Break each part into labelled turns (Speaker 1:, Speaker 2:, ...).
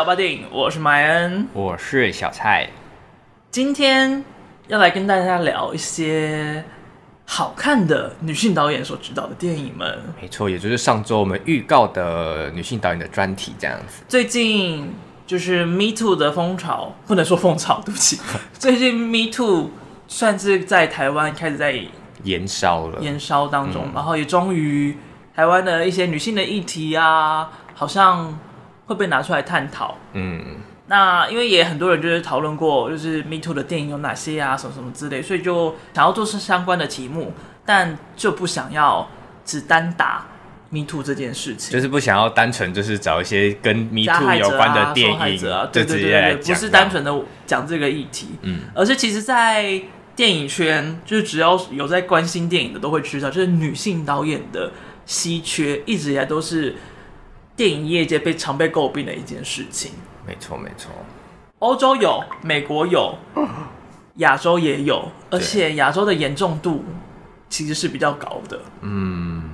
Speaker 1: 聊吧电影，我是麦恩，
Speaker 2: 我是小蔡。
Speaker 1: 今天要来跟大家聊一些好看的女性导演所指导的电影们。
Speaker 2: 没错，也就是上周我们预告的女性导演的专题这样子。
Speaker 1: 最近就是 Me Too 的风潮，不能说风潮，对不起。最近 Me Too 算是在台湾开始在
Speaker 2: 延烧了，
Speaker 1: 延烧当中，嗯、然后也终于台湾的一些女性的议题啊，好像会被拿出来探讨。嗯，那因为也很多人就是讨论过，就是 Me Too 的电影有哪些啊，什么什么之类，所以就想要做出相关的题目，但就不想要只单打 Me Too 这件事情，
Speaker 2: 就是不想要单纯就是找一些跟 Me Too 有关的电影啊，
Speaker 1: 对对对对，不是单纯的讲这个议题，嗯，而是其实在。电影圈就是只要有在关心电影的都会知道，就是女性导演的稀缺，一直以来都是电影业界被常被诟病的一件事情。
Speaker 2: 没错，没错。
Speaker 1: 欧洲有，美国有，亚洲也有，而且亚洲的严重度其实是比较高的。嗯，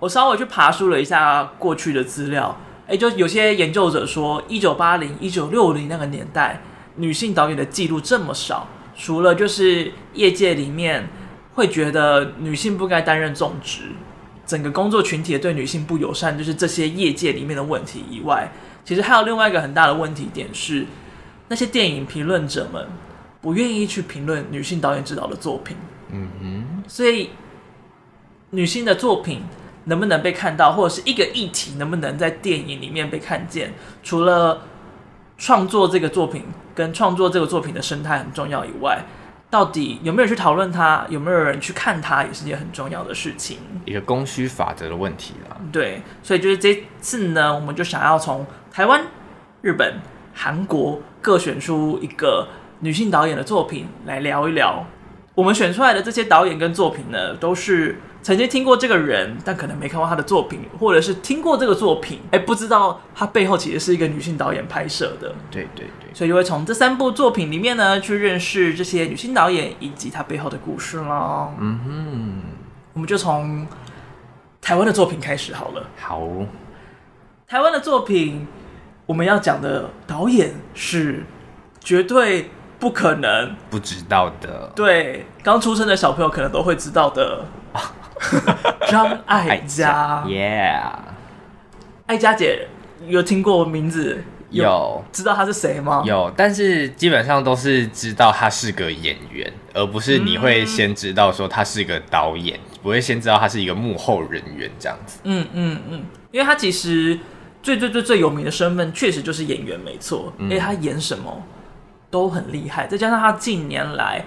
Speaker 1: 我稍微去爬梳了一下过去的资料，哎，就有些研究者说，一九八零、一九六零那个年代，女性导演的记录这么少。除了就是业界里面会觉得女性不该担任重职，整个工作群体对女性不友善，就是这些业界里面的问题以外，其实还有另外一个很大的问题点是，那些电影评论者们不愿意去评论女性导演指导的作品。嗯哼，所以女性的作品能不能被看到，或者是一个议题能不能在电影里面被看见，除了创作这个作品跟创作这个作品的生态很重要以外，到底有没有去讨论它，有没有人去看它，也是一件很重要的事情。
Speaker 2: 一个供需法则的问题啦。
Speaker 1: 对，所以就是这次呢，我们就想要从台湾、日本、韩国各选出一个女性导演的作品来聊一聊。我们选出来的这些导演跟作品呢，都是。曾经听过这个人，但可能没看过他的作品，或者是听过这个作品，哎，不知道他背后其实是一个女性导演拍摄的。
Speaker 2: 对对对，
Speaker 1: 所以就会从这三部作品里面呢，去认识这些女性导演以及她背后的故事咯。嗯哼，我们就从台湾的作品开始好了。
Speaker 2: 好，
Speaker 1: 台湾的作品，我们要讲的导演是绝对不可能
Speaker 2: 不知道的。
Speaker 1: 对，刚出生的小朋友可能都会知道的。张艾嘉
Speaker 2: ，Yeah，
Speaker 1: 艾嘉姐有听过名字？有，有知道他是谁吗？
Speaker 2: 有，但是基本上都是知道他是个演员，而不是你会先知道说他是个导演，嗯、不会先知道他是一个幕后人员这样子。嗯
Speaker 1: 嗯嗯，因为他其实最最最最有名的身份确实就是演员，没错。因为她演什么都很厉害，再加上他近年来。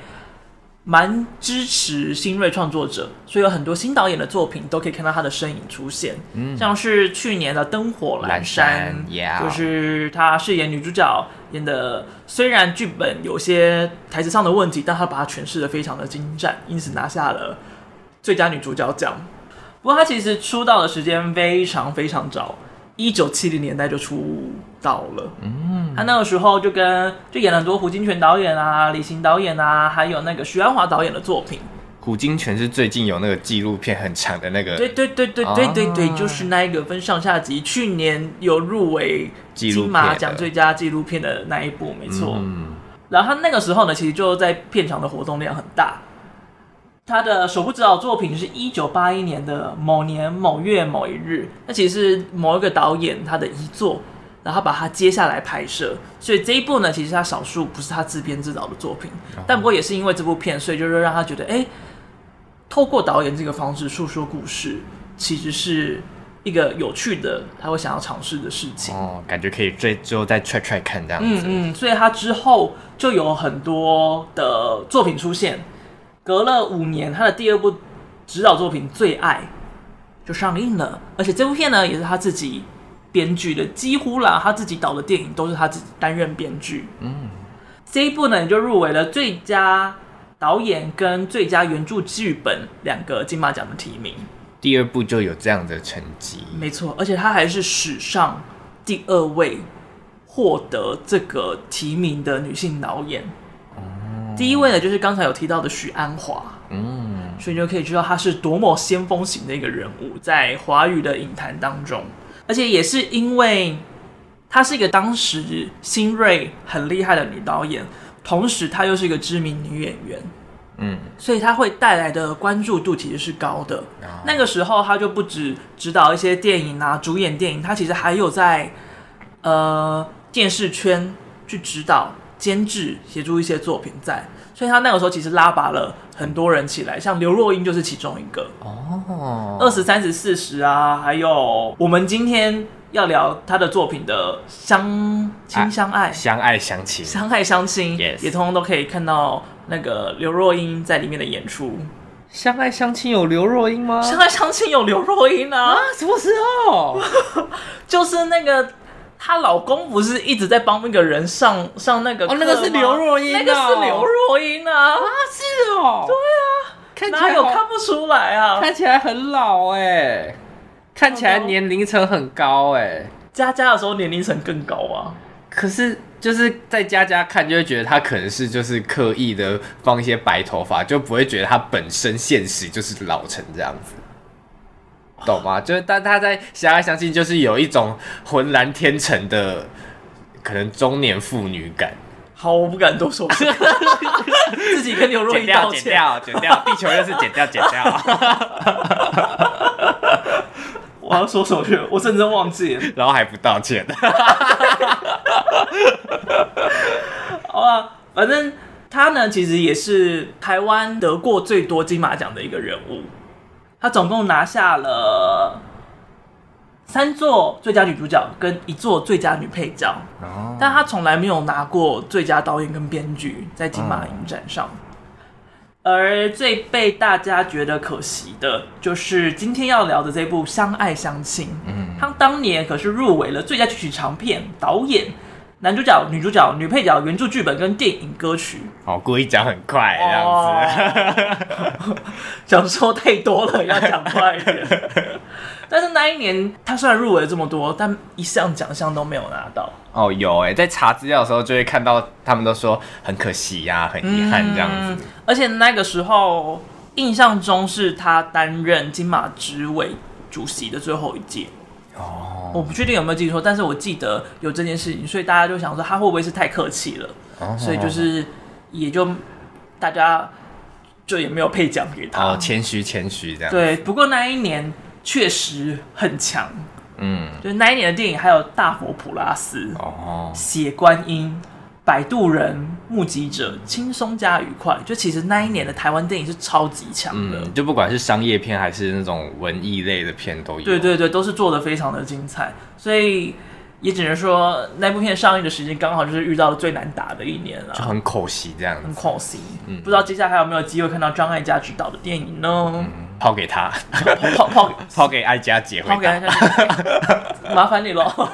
Speaker 1: 蛮支持新锐创作者，所以有很多新导演的作品都可以看到他的身影出现。嗯，像是去年的《灯火阑珊》，就是他饰演女主角演的，虽然剧本有些台词上的问题，但他把它诠释的非常的精湛，因此拿下了最佳女主角奖。不过他其实出道的时间非常非常早。一九七零年代就出道了，嗯，他那个时候就跟就演了很多胡金铨导演啊、李行导演啊，还有那个徐安华导演的作品。
Speaker 2: 胡金铨是最近有那个纪录片很长的那个，
Speaker 1: 对对对对对对对，就是那一个分上下集，去年有入围金马奖最佳纪录片的那一部，没错。嗯，然后他那个时候呢，其实就在片场的活动量很大。他的首部指导作品是一九八一年的某年某月某一日，那其实是某一个导演他的遗作，然后把它接下来拍摄，所以这一部呢，其实他少数不是他自编自导的作品，但不过也是因为这部片，所以就是让他觉得，哎，透过导演这个方式诉说故事，其实是一个有趣的，他会想要尝试的事情。
Speaker 2: 哦，感觉可以最最后再踹踹看这样子。
Speaker 1: 嗯嗯，所以他之后就有很多的作品出现。隔了五年，他的第二部指导作品《最爱》就上映了，而且这部片呢也是他自己编剧的，几乎啦，他自己导的电影都是他自己担任编剧。嗯，这一部呢也就入围了最佳导演跟最佳原著剧本两个金马奖的提名。
Speaker 2: 第二部就有这样的成绩，
Speaker 1: 没错，而且他还是史上第二位获得这个提名的女性导演。第一位呢，就是刚才有提到的许鞍华，嗯，所以你就可以知道他是多么先锋型的一个人物，在华语的影坛当中，而且也是因为她是一个当时新锐很厉害的女导演，同时她又是一个知名女演员。嗯，所以她会带来的关注度其实是高的。啊、那个时候，她就不止指导一些电影啊，主演电影，她其实还有在呃电视圈去指导、监制、协助一些作品在。所以他那个时候其实拉拔了很多人起来，像刘若英就是其中一个。哦，二十三十四十啊，还有我们今天要聊他的作品的相亲相爱、
Speaker 2: 相爱相亲、
Speaker 1: 相爱相亲.也通通都可以看到。那个刘若英在里面的演出，《
Speaker 2: 相爱相亲》有刘若英吗？
Speaker 1: 《相爱相亲》有刘若英啊？
Speaker 2: 啊，什么时候？
Speaker 1: 就是那个她老公不是一直在帮那个人上上那个
Speaker 2: 哦，那个是刘若英，
Speaker 1: 那个是刘若英啊？
Speaker 2: 啊，是哦，
Speaker 1: 对啊，看哪有看不出来啊？
Speaker 2: 看起来很老哎，看起来年龄层很高哎，
Speaker 1: 佳佳的时候年龄层更高啊，
Speaker 2: 可是。就是在佳佳看，就会觉得她可能是就是刻意的放一些白头发，就不会觉得她本身现实就是老成这样子，懂吗？就是但他在相爱相信，就是有一种浑然天成的可能中年妇女感。
Speaker 1: 好，我不敢多说，自己跟刘若英道歉，
Speaker 2: 剪掉，剪掉，剪掉，地球又是剪掉，剪掉。
Speaker 1: 我要说什么去？我真的忘记了，
Speaker 2: 然后还不道歉。
Speaker 1: 好啊，反正他呢，其实也是台湾得过最多金马奖的一个人物。他总共拿下了三座最佳女主角跟一座最佳女配角，哦、但他从来没有拿过最佳导演跟编剧在金马影展上。嗯、而最被大家觉得可惜的，就是今天要聊的这部《相爱相亲》。嗯，他当年可是入围了最佳剧情长片导演。男主角、女主角、女配角、原著剧本跟电影歌曲，
Speaker 2: 哦，故意讲很快这样子，
Speaker 1: 想说太多了，要讲快一点。但是那一年，他虽然入围了这么多，但一项奖项都没有拿到。
Speaker 2: 哦，有哎，在查资料的时候就会看到，他们都说很可惜呀、啊，很遗憾这样子、嗯。
Speaker 1: 而且那个时候，印象中是他担任金马执委主席的最后一届。哦，我不确定有没有记错，但是我记得有这件事情，所以大家就想说他会不会是太客气了，哦、所以就是也就大家就也没有配奖给他，
Speaker 2: 哦，谦虚谦虚这样。
Speaker 1: 对，不过那一年确实很强，嗯，就是那一年的电影还有《大佛普拉斯》哦，《血观音》。摆渡人、目击者，轻松加愉快。就其实那一年的台湾电影是超级强的，
Speaker 2: 嗯，就不管是商业片还是那种文艺类的片都有。
Speaker 1: 对对对，都是做的非常的精彩。所以也只能说那部片上映的时间刚好就是遇到了最难打的一年了，
Speaker 2: 就很可惜这样子。
Speaker 1: 很可惜，嗯，不知道接下来还有没有机会看到张艾嘉执导的电影呢？嗯，
Speaker 2: 抛给他，
Speaker 1: 抛抛
Speaker 2: 抛给艾嘉姐，
Speaker 1: 抛给艾嘉姐，麻烦你喽。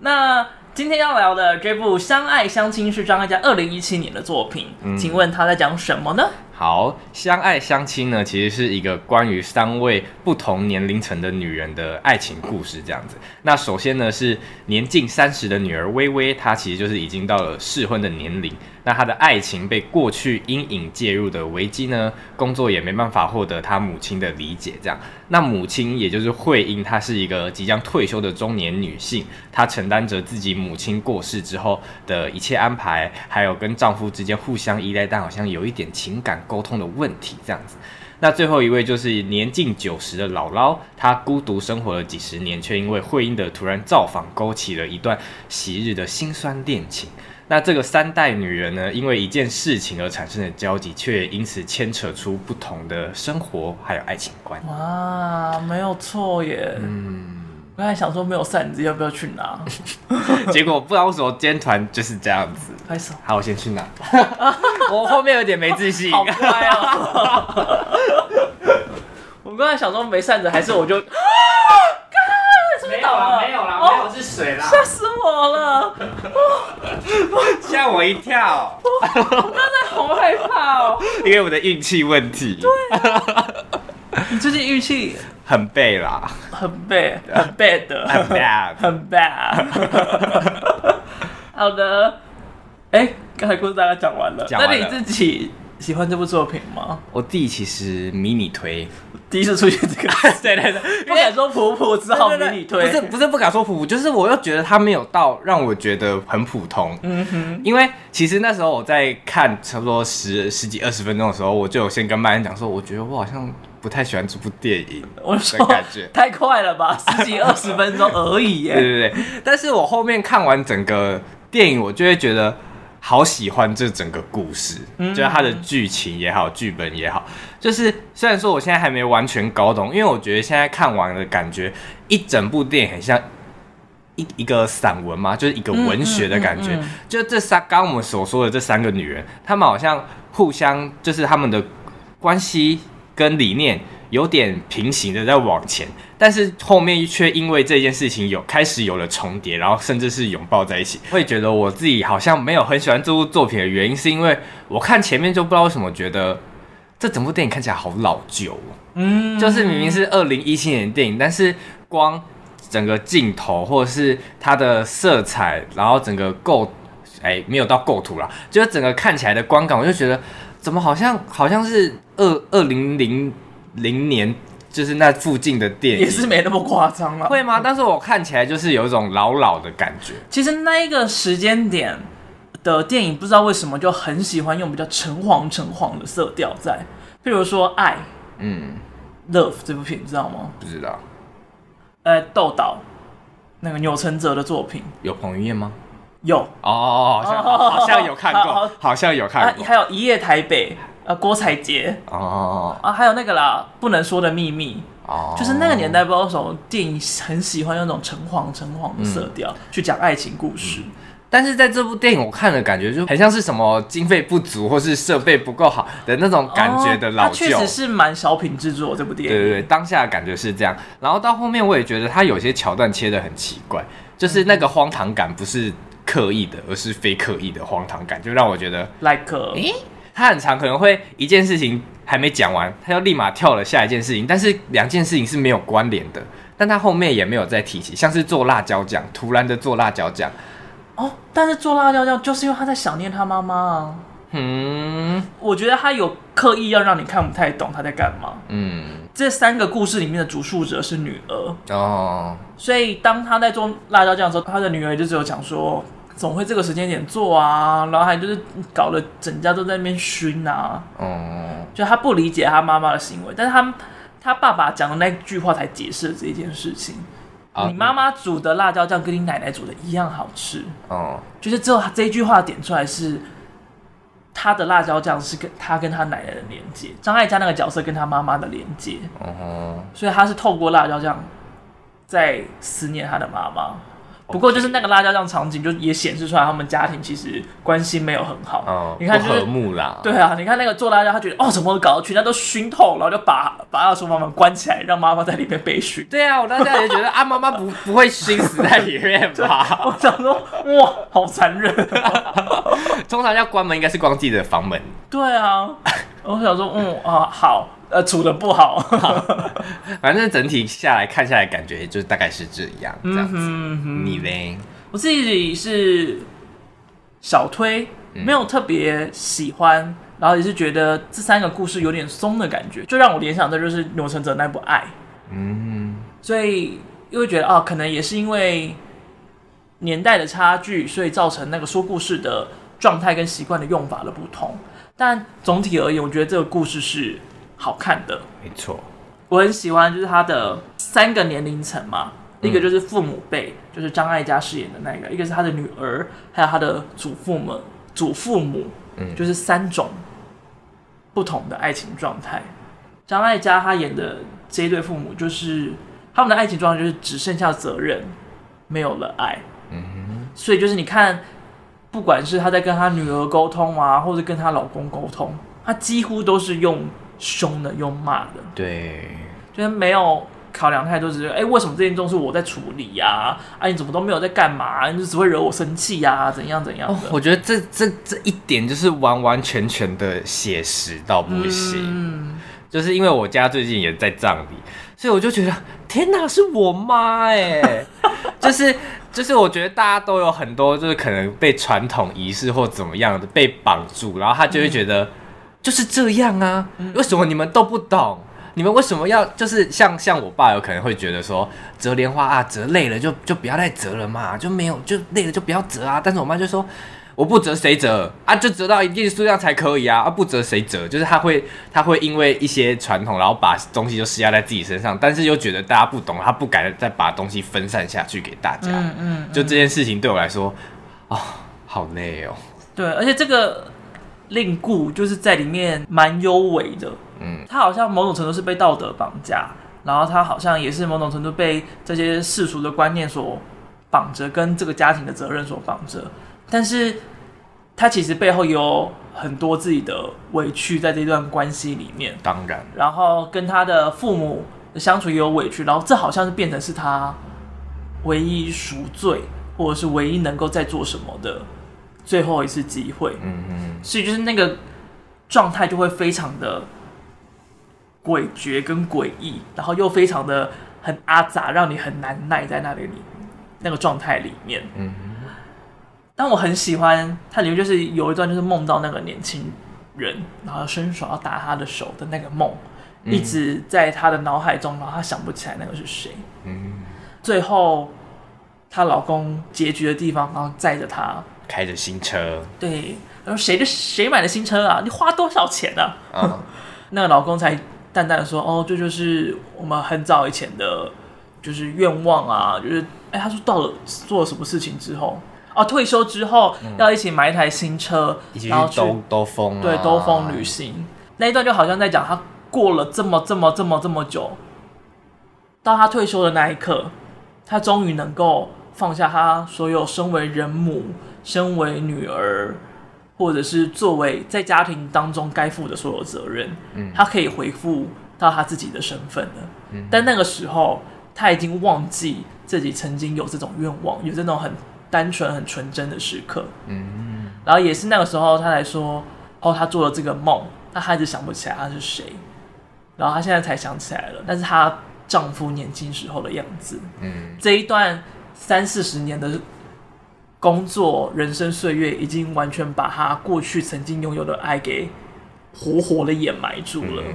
Speaker 1: 那今天要聊的这部《相爱相亲》是张艾嘉二零一七年的作品，嗯、请问他在讲什么呢？
Speaker 2: 好，《相爱相亲》呢，其实是一个关于三位不同年龄层的女人的爱情故事，这样子。那首先呢，是年近三十的女儿薇薇，她其实就是已经到了适婚的年龄。那她的爱情被过去阴影介入的危机呢，工作也没办法获得她母亲的理解，这样。那母亲也就是惠英，她是一个即将退休的中年女性，她承担着自己母亲过世之后的一切安排，还有跟丈夫之间互相依赖，但好像有一点情感沟通的问题，这样子。那最后一位就是年近九十的姥姥，她孤独生活了几十年，却因为惠英的突然造访，勾起了一段昔日的辛酸恋情。那这个三代女人呢，因为一件事情而产生的交集，却也因此牵扯出不同的生活还有爱情观。
Speaker 1: 哇，没有错耶。嗯，我刚才想说没有扇子，要不要去拿？
Speaker 2: 结果不知道为什么今天团就是这样子。
Speaker 1: 拍手。
Speaker 2: 好，我先去拿。我后面有点没自信。
Speaker 1: 好！我刚才想说没扇子，还是我就。
Speaker 2: 没有啦，没有了，没有是水啦，
Speaker 1: 吓死我了，
Speaker 2: 吓我一跳，
Speaker 1: 我刚才好害怕哦，
Speaker 2: 因为我的运气问题。
Speaker 1: 对，你最近运气
Speaker 2: 很背啦，
Speaker 1: 很背，很 bad，
Speaker 2: 很 bad，
Speaker 1: 很 bad。好的，哎，刚才故事大概讲完了，那你自己喜欢这部作品吗？
Speaker 2: 我弟其实迷你推，
Speaker 1: 第一次出现这个，
Speaker 2: 对 对对，
Speaker 1: 不敢说普普，只好迷你推。
Speaker 2: 不是不是不敢说普普，就是我又觉得他没有到让我觉得很普通。嗯哼，因为其实那时候我在看差不多十十几二十分钟的时候，我就有先跟麦恩讲说，我觉得我好像不太喜欢这部电影。
Speaker 1: 我说感觉太快了吧，十几二十分钟而已耶。
Speaker 2: 对对对，但是我后面看完整个电影，我就会觉得。好喜欢这整个故事，嗯、就是它的剧情也好，剧本也好。就是虽然说我现在还没完全搞懂，因为我觉得现在看完的感觉，一整部电影很像一一个散文嘛，就是一个文学的感觉。嗯嗯嗯嗯、就这三，刚刚我们所说的这三个女人，她们好像互相，就是她们的关系跟理念。有点平行的在往前，但是后面却因为这件事情有开始有了重叠，然后甚至是拥抱在一起。会觉得我自己好像没有很喜欢这部作品的原因，是因为我看前面就不知道为什么觉得这整部电影看起来好老旧。嗯，就是明明是二零一七年的电影，但是光整个镜头或者是它的色彩，然后整个构，哎，没有到构图啦，就是整个看起来的观感，我就觉得怎么好像好像是二二零零。零年就是那附近的电影，
Speaker 1: 也是没那么夸张了，
Speaker 2: 会吗？但是我看起来就是有一种老老的感觉。
Speaker 1: 其实那一个时间点的电影，不知道为什么就很喜欢用比较橙黄橙黄的色调在，譬如说《爱》，嗯，《Love》这部片，你知道吗？
Speaker 2: 不知道。
Speaker 1: 呃，豆岛那个钮承泽的作品，
Speaker 2: 有彭于晏吗？
Speaker 1: 有
Speaker 2: 哦，好像好像有看过，好像有看过。
Speaker 1: 还有一夜台北。呃，郭采洁哦啊，还有那个啦，不能说的秘密哦，就是那个年代不知道为什么电影很喜欢用那种橙黄橙黄的色调、嗯、去讲爱情故事、嗯，
Speaker 2: 但是在这部电影我看了感觉就很像是什么经费不足或是设备不够好的那种感觉的老旧，
Speaker 1: 确实是蛮小品制作这部电影，
Speaker 2: 对对对，当下的感觉是这样，然后到后面我也觉得它有些桥段切的很奇怪，就是那个荒唐感不是刻意的，而是非刻意的荒唐感，就让我觉得
Speaker 1: like 诶。
Speaker 2: 他很常可能会一件事情还没讲完，他就立马跳了下一件事情，但是两件事情是没有关联的，但他后面也没有再提起，像是做辣椒酱，突然的做辣椒酱，
Speaker 1: 哦，但是做辣椒酱就是因为他在想念他妈妈啊，嗯，我觉得他有刻意要让你看不太懂他在干嘛，嗯，这三个故事里面的主述者是女儿。哦，所以当他在做辣椒酱的时候，他的女儿就只有讲说。总会这个时间点做啊，然后还就是搞得整家都在那边熏啊，嗯，就他不理解他妈妈的行为，但是他他爸爸讲的那句话才解释了这件事情。啊、你妈妈煮的辣椒酱跟你奶奶煮的一样好吃，哦，就是只有这一句话点出来是他的辣椒酱是跟他跟他奶奶的连接，张艾嘉那个角色跟他妈妈的连接，哦，所以他是透过辣椒酱在思念他的妈妈。不过就是那个辣椒酱场景，就也显示出来他们家庭其实关系没有很好。哦，你看、就是、
Speaker 2: 和睦啦。
Speaker 1: 对啊，你看那个做辣椒，他觉得哦，怎么搞得全家都熏透，然后就把把那厨房门关起来，让妈妈在里面被熏。
Speaker 2: 对啊，我当时也觉得啊，妈妈不不会熏死在里面吧？
Speaker 1: 我想说，哇，好残忍。
Speaker 2: 通常要关门，应该是关自己的房门。
Speaker 1: 对啊，我想说，嗯啊，好。呃，处的不好，
Speaker 2: 反正整体下来看下来，感觉就大概是这样，这样子。嗯、哼你嘞？
Speaker 1: 我自己是小推，没有特别喜欢，嗯、然后也是觉得这三个故事有点松的感觉，就让我联想到就是钮承泽那部《爱》。嗯，所以又会觉得哦，可能也是因为年代的差距，所以造成那个说故事的状态跟习惯的用法的不同。但总体而言，我觉得这个故事是。好看的，
Speaker 2: 没错，
Speaker 1: 我很喜欢，就是他的三个年龄层嘛，嗯、一个就是父母辈，就是张艾嘉饰演的那个，一个是他的女儿，还有他的祖父母，祖父母，嗯，就是三种不同的爱情状态。张艾嘉他演的这一对父母，就是他们的爱情状态就是只剩下责任，没有了爱，嗯哼，所以就是你看，不管是她在跟她女儿沟通啊，或者跟她老公沟通，她几乎都是用。凶的又骂的，
Speaker 2: 对，
Speaker 1: 就是没有考量太多，只是哎，为什么这件都是我在处理呀？啊，啊，你怎么都没有在干嘛？你就只会惹我生气呀？怎样怎样
Speaker 2: 我觉得这这这一点就是完完全全的写实到不行。嗯，就是因为我家最近也在葬礼，所以我就觉得天哪，是我妈哎！就是就是，我觉得大家都有很多，就是可能被传统仪式或怎么样的被绑住，然后他就会觉得。嗯就是这样啊，为什么你们都不懂？你们为什么要就是像像我爸有可能会觉得说折莲花啊，折累了就就不要再折了嘛，就没有就累了就不要折啊。但是我妈就说。我不折谁折啊？就折到一定数量才可以啊！啊，不折谁折？就是他会，他会因为一些传统，然后把东西就施压在自己身上，但是又觉得大家不懂，他不敢再把东西分散下去给大家。嗯嗯，嗯，就这件事情对我来说，啊、哦，好累哦。
Speaker 1: 对，而且这个令故就是在里面蛮优美的。嗯，他好像某种程度是被道德绑架，然后他好像也是某种程度被这些世俗的观念所绑着，跟这个家庭的责任所绑着。但是，他其实背后有很多自己的委屈在这段关系里面。
Speaker 2: 当然，
Speaker 1: 然后跟他的父母的相处也有委屈，然后这好像是变成是他唯一赎罪，或者是唯一能够再做什么的最后一次机会。嗯嗯，所以就是那个状态就会非常的诡谲跟诡异，然后又非常的很阿杂，让你很难耐在那里里那个状态里面。嗯。但我很喜欢它里面就是有一段就是梦到那个年轻人，然后伸手要打他的手的那个梦，嗯、一直在他的脑海中，然后他想不起来那个是谁。嗯，最后她老公结局的地方，然后载着她
Speaker 2: 开着新车，
Speaker 1: 对，然后谁的谁买的新车啊？你花多少钱呢？啊？嗯、那个老公才淡淡的说：“哦，这就是我们很早以前的，就是愿望啊，就是哎，他说到了做了什么事情之后。”哦，退休之后要一起买一台新车，
Speaker 2: 嗯、然后去兜兜风、啊，
Speaker 1: 对，兜风旅行。那一段就好像在讲他过了这么这么这么这么久，到他退休的那一刻，他终于能够放下他所有身为人母、身为女儿，或者是作为在家庭当中该负的所有责任。嗯，他可以回复到他自己的身份了。嗯，但那个时候他已经忘记自己曾经有这种愿望，有这种很。单纯很纯真的时刻，嗯，然后也是那个时候，他才说，哦，他做了这个梦，他还是想不起来他是谁，然后他现在才想起来了，但是她丈夫年轻时候的样子，嗯，这一段三四十年的工作人生岁月，已经完全把他过去曾经拥有的爱给活活的掩埋住了，嗯，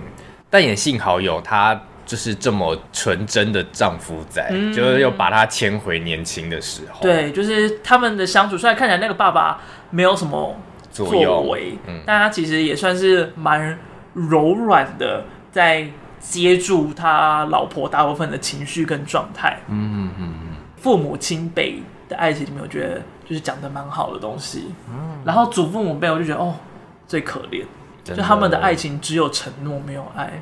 Speaker 2: 但也幸好有他。就是这么纯真的丈夫在，嗯、就是又把她牵回年轻的时候。
Speaker 1: 对，就是他们的相处，虽然看起来那个爸爸没有什么作为，作嗯、但他其实也算是蛮柔软的，在接住他老婆大部分的情绪跟状态。嗯嗯嗯。父母亲辈的爱情里面，我觉得就是讲的蛮好的东西。嗯。然后祖父母辈，我就觉得哦，最可怜，就他们的爱情只有承诺，没有爱。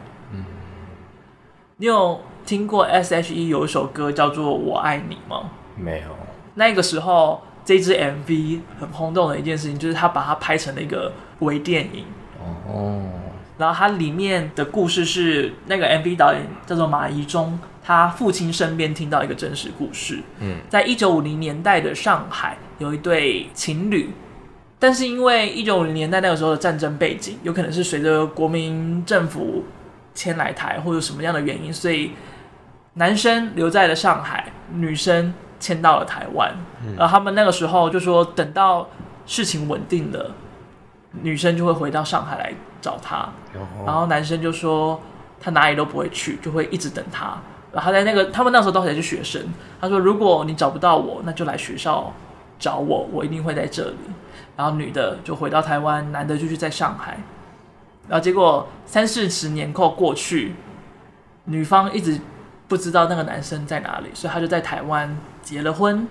Speaker 1: 你有听过 S.H.E 有一首歌叫做《我爱你》吗？
Speaker 2: 没有。
Speaker 1: 那个时候，这支 MV 很轰动的一件事情，就是他把它拍成了一个微电影。哦。然后它里面的故事是那个 MV 导演叫做马怡中，他父亲身边听到一个真实故事。嗯。在一九五零年代的上海，有一对情侣，但是因为一九五零年代那个时候的战争背景，有可能是随着国民政府。迁来台或者什么样的原因，所以男生留在了上海，女生迁到了台湾。嗯、然后他们那个时候就说，等到事情稳定了，女生就会回到上海来找他。哦、然后男生就说他哪里都不会去，就会一直等他。然后他在那个他们那时候都还是学生，他说如果你找不到我，那就来学校找我，我一定会在这里。然后女的就回到台湾，男的就去在上海。然后结果三四十年后过去，女方一直不知道那个男生在哪里，所以她就在台湾结了婚，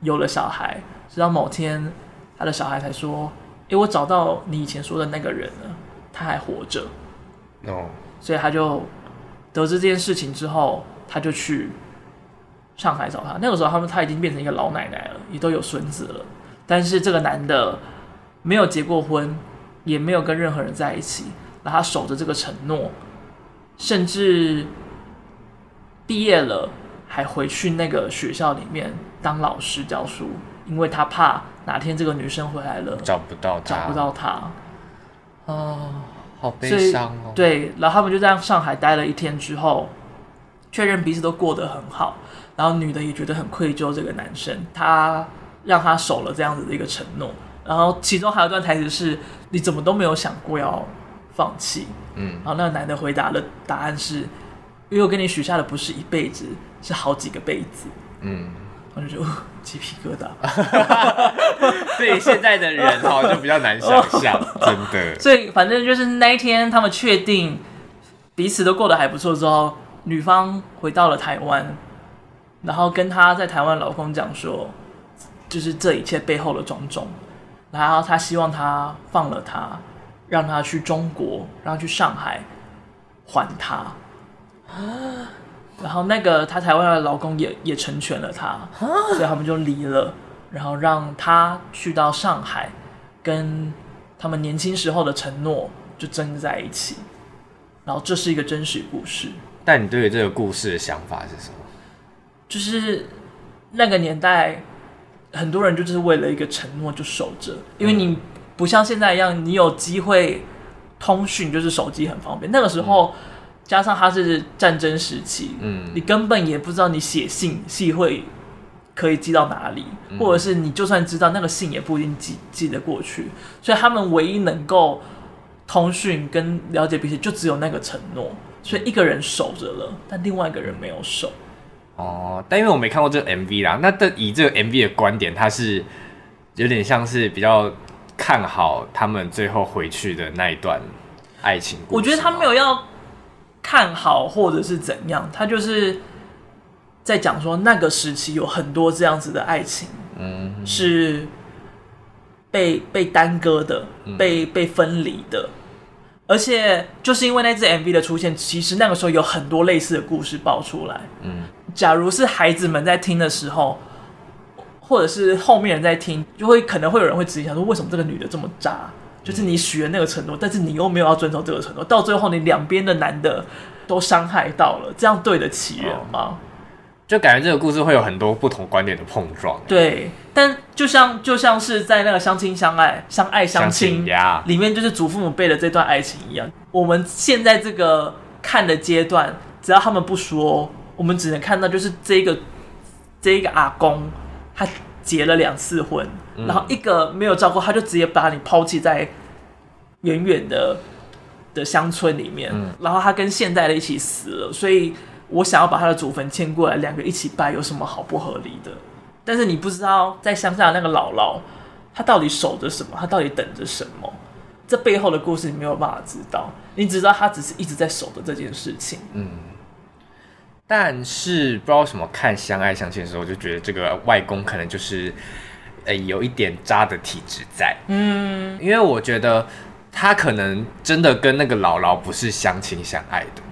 Speaker 1: 有了小孩。直到某天，她的小孩才说：“诶，我找到你以前说的那个人了，他还活着。” No. 所以他就得知这件事情之后，他就去上海找他。那个时候，他们他已经变成一个老奶奶了，也都有孙子了。但是这个男的没有结过婚。也没有跟任何人在一起，然后他守着这个承诺，甚至毕业了还回去那个学校里面当老师教书，因为他怕哪天这个女生回来了
Speaker 2: 找不到他，
Speaker 1: 找不到他，啊、
Speaker 2: 哦，好悲伤哦。
Speaker 1: 对，然后他们就在上海待了一天之后，确认彼此都过得很好，然后女的也觉得很愧疚，这个男生他让他守了这样子的一个承诺。然后其中还有一段台词是：“你怎么都没有想过要放弃。嗯，然后那个男的回答的答案是，因为我跟你许下的不是一辈子，是好几个辈子。嗯，我就觉得鸡皮疙瘩。
Speaker 2: 对现在的人哈就比较难想象，真的。
Speaker 1: 所以反正就是那一天，他们确定彼此都过得还不错之后，女方回到了台湾，然后跟她在台湾老公讲说，就是这一切背后的种种，然后她希望他放了他，让他去中国，让他去上海还他。然后那个她台湾的老公也也成全了她，所以他们就离了，然后让她去到上海，跟他们年轻时候的承诺就真在一起。然后这是一个真实故事。
Speaker 2: 但你对于这个故事的想法是什么？
Speaker 1: 就是那个年代，很多人就是为了一个承诺就守着，因为你不像现在一样，你有机会通讯，就是手机很方便。那个时候。嗯加上它是战争时期，嗯，你根本也不知道你写信信会可以寄到哪里，嗯，或者是你就算知道那个信也不一定寄寄得过去，所以他们唯一能够通讯跟了解彼此，就只有那个承诺，所以一个人守着了，但另外一个人没有守。
Speaker 2: 哦，但因为我没看过这个 MV 啦，那这以这个 MV 的观点，他是有点像是比较看好他们最后回去的那一段爱情故事。
Speaker 1: 我觉得他没有要。看好或者是怎样，他就是在讲说那个时期有很多这样子的爱情，嗯，是被被耽搁的，被被分离的，而且就是因为那支 MV 的出现，其实那个时候有很多类似的故事爆出来，嗯，假如是孩子们在听的时候，或者是后面人在听，就会可能会有人会质疑想说，为什么这个女的这么渣？就是你许了那个承诺，但是你又没有要遵守这个承诺，到最后你两边的男的都伤害到了，这样对得起人吗？哦，
Speaker 2: 就感觉这个故事会有很多不同观点的碰撞。
Speaker 1: 对，但就像就像是在那个相亲相爱、相爱相亲里面，就是祖父母辈的这段爱情一样。我们现在这个看的阶段，只要他们不说，我们只能看到就是这个这一个阿公他。结了两次婚，然后一个没有照顾，他就直接把你抛弃在远远的的乡村里面，然后他跟现代的一起死了，所以我想要把他的祖坟迁过来，两个一起拜，有什么好不合理的？但是你不知道在乡下的那个姥姥，她到底守着什么？她到底等着什么？这背后的故事你没有办法知道，你只知道他只是一直在守着这件事情。嗯。
Speaker 2: 但是不知道什么看相爱相亲的时候，就觉得这个外公可能就是，呃，有一点渣的体质在。嗯，因为我觉得他可能真的跟那个姥姥不是相亲相爱的。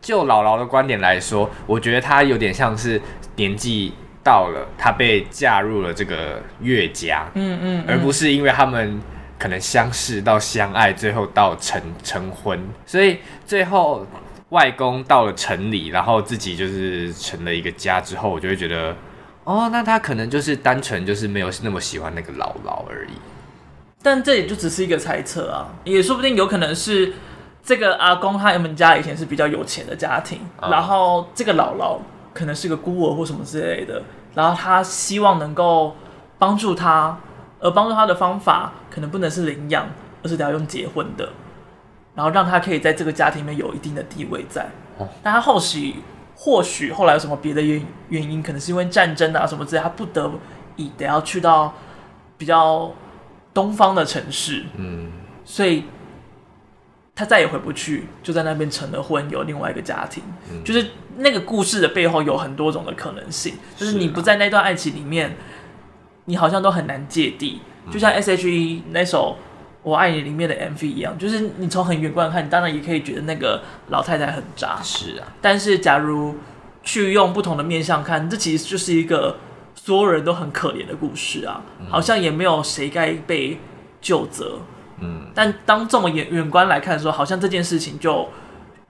Speaker 2: 就姥姥的观点来说，我觉得她有点像是年纪到了，她被嫁入了这个岳家。嗯嗯，而不是因为他们可能相识到相爱，最后到成成婚，所以最后。外公到了城里，然后自己就是成了一个家之后，我就会觉得，哦，那他可能就是单纯就是没有那么喜欢那个姥姥而已。
Speaker 1: 但这也就只是一个猜测啊，也说不定有可能是这个阿公他们家以前是比较有钱的家庭，嗯、然后这个姥姥可能是个孤儿或什么之类的，然后他希望能够帮助他，而帮助他的方法可能不能是领养，而是得要用结婚的。然后让他可以在这个家庭里面有一定的地位在，但他后续或许后来有什么别的原原因，可能是因为战争啊什么之类，他不得已得要去到比较东方的城市，嗯，所以他再也回不去，就在那边成了婚，有另外一个家庭，就是那个故事的背后有很多种的可能性，就是你不在那段爱情里面，你好像都很难芥蒂，就像 S.H.E 那首。我爱你里面的 MV 一样，就是你从很远观看，你当然也可以觉得那个老太太很渣。
Speaker 2: 是啊，
Speaker 1: 但是假如去用不同的面向看，这其实就是一个所有人都很可怜的故事啊，嗯、好像也没有谁该被救责。嗯，但当这么远远观来看的时候，好像这件事情就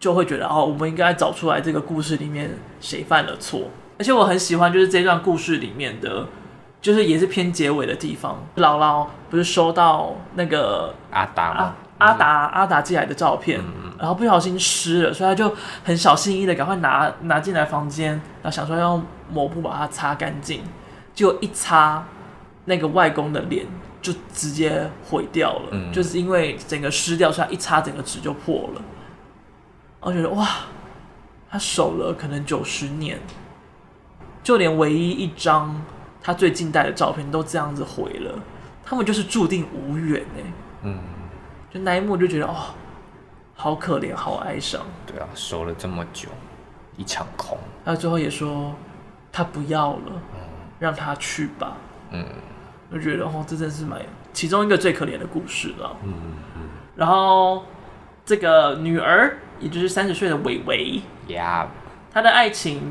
Speaker 1: 就会觉得哦，我们应该找出来这个故事里面谁犯了错。而且我很喜欢就是这段故事里面的。就是也是偏结尾的地方，姥姥不是收到那个
Speaker 2: 阿达阿
Speaker 1: 阿达阿达寄来的照片，嗯、然后不小心湿了，所以他就很小心翼翼的赶快拿拿进来房间，然后想说要用抹布把它擦干净，结果一擦，那个外公的脸就直接毁掉了，嗯、就是因为整个湿掉，所以他一擦，整个纸就破了。我觉得哇，他守了可能九十年，就连唯一一张他最近代的照片都这样子毁了，他们就是注定无缘哎。嗯，就那一幕就觉得哦，好可怜，好哀伤。
Speaker 2: 对啊，守了这么久，一场空。
Speaker 1: 他最后也说他不要了，嗯、让他去吧。嗯。我觉得哦，这真是蛮其中一个最可怜的故事了。嗯嗯。然后这个女儿，也就是三十岁的伟伟，呀，她的爱情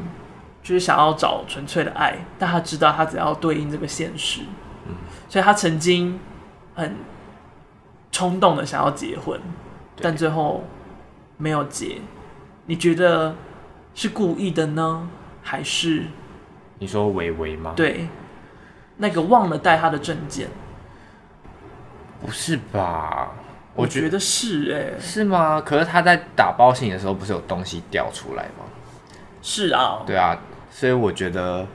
Speaker 1: 就是想要找纯粹的爱，但他知道他只要对应这个现实，嗯，所以他曾经很冲动的想要结婚，但最后没有结。你觉得是故意的呢，还是？
Speaker 2: 你说维维吗？
Speaker 1: 对。那个忘了带他的证件，
Speaker 2: 不是吧？
Speaker 1: 我觉得是哎、欸，
Speaker 2: 是吗？可是他在打包行李的时候，不是有东西掉出来吗？
Speaker 1: 是啊，
Speaker 2: 对啊，所以我觉得，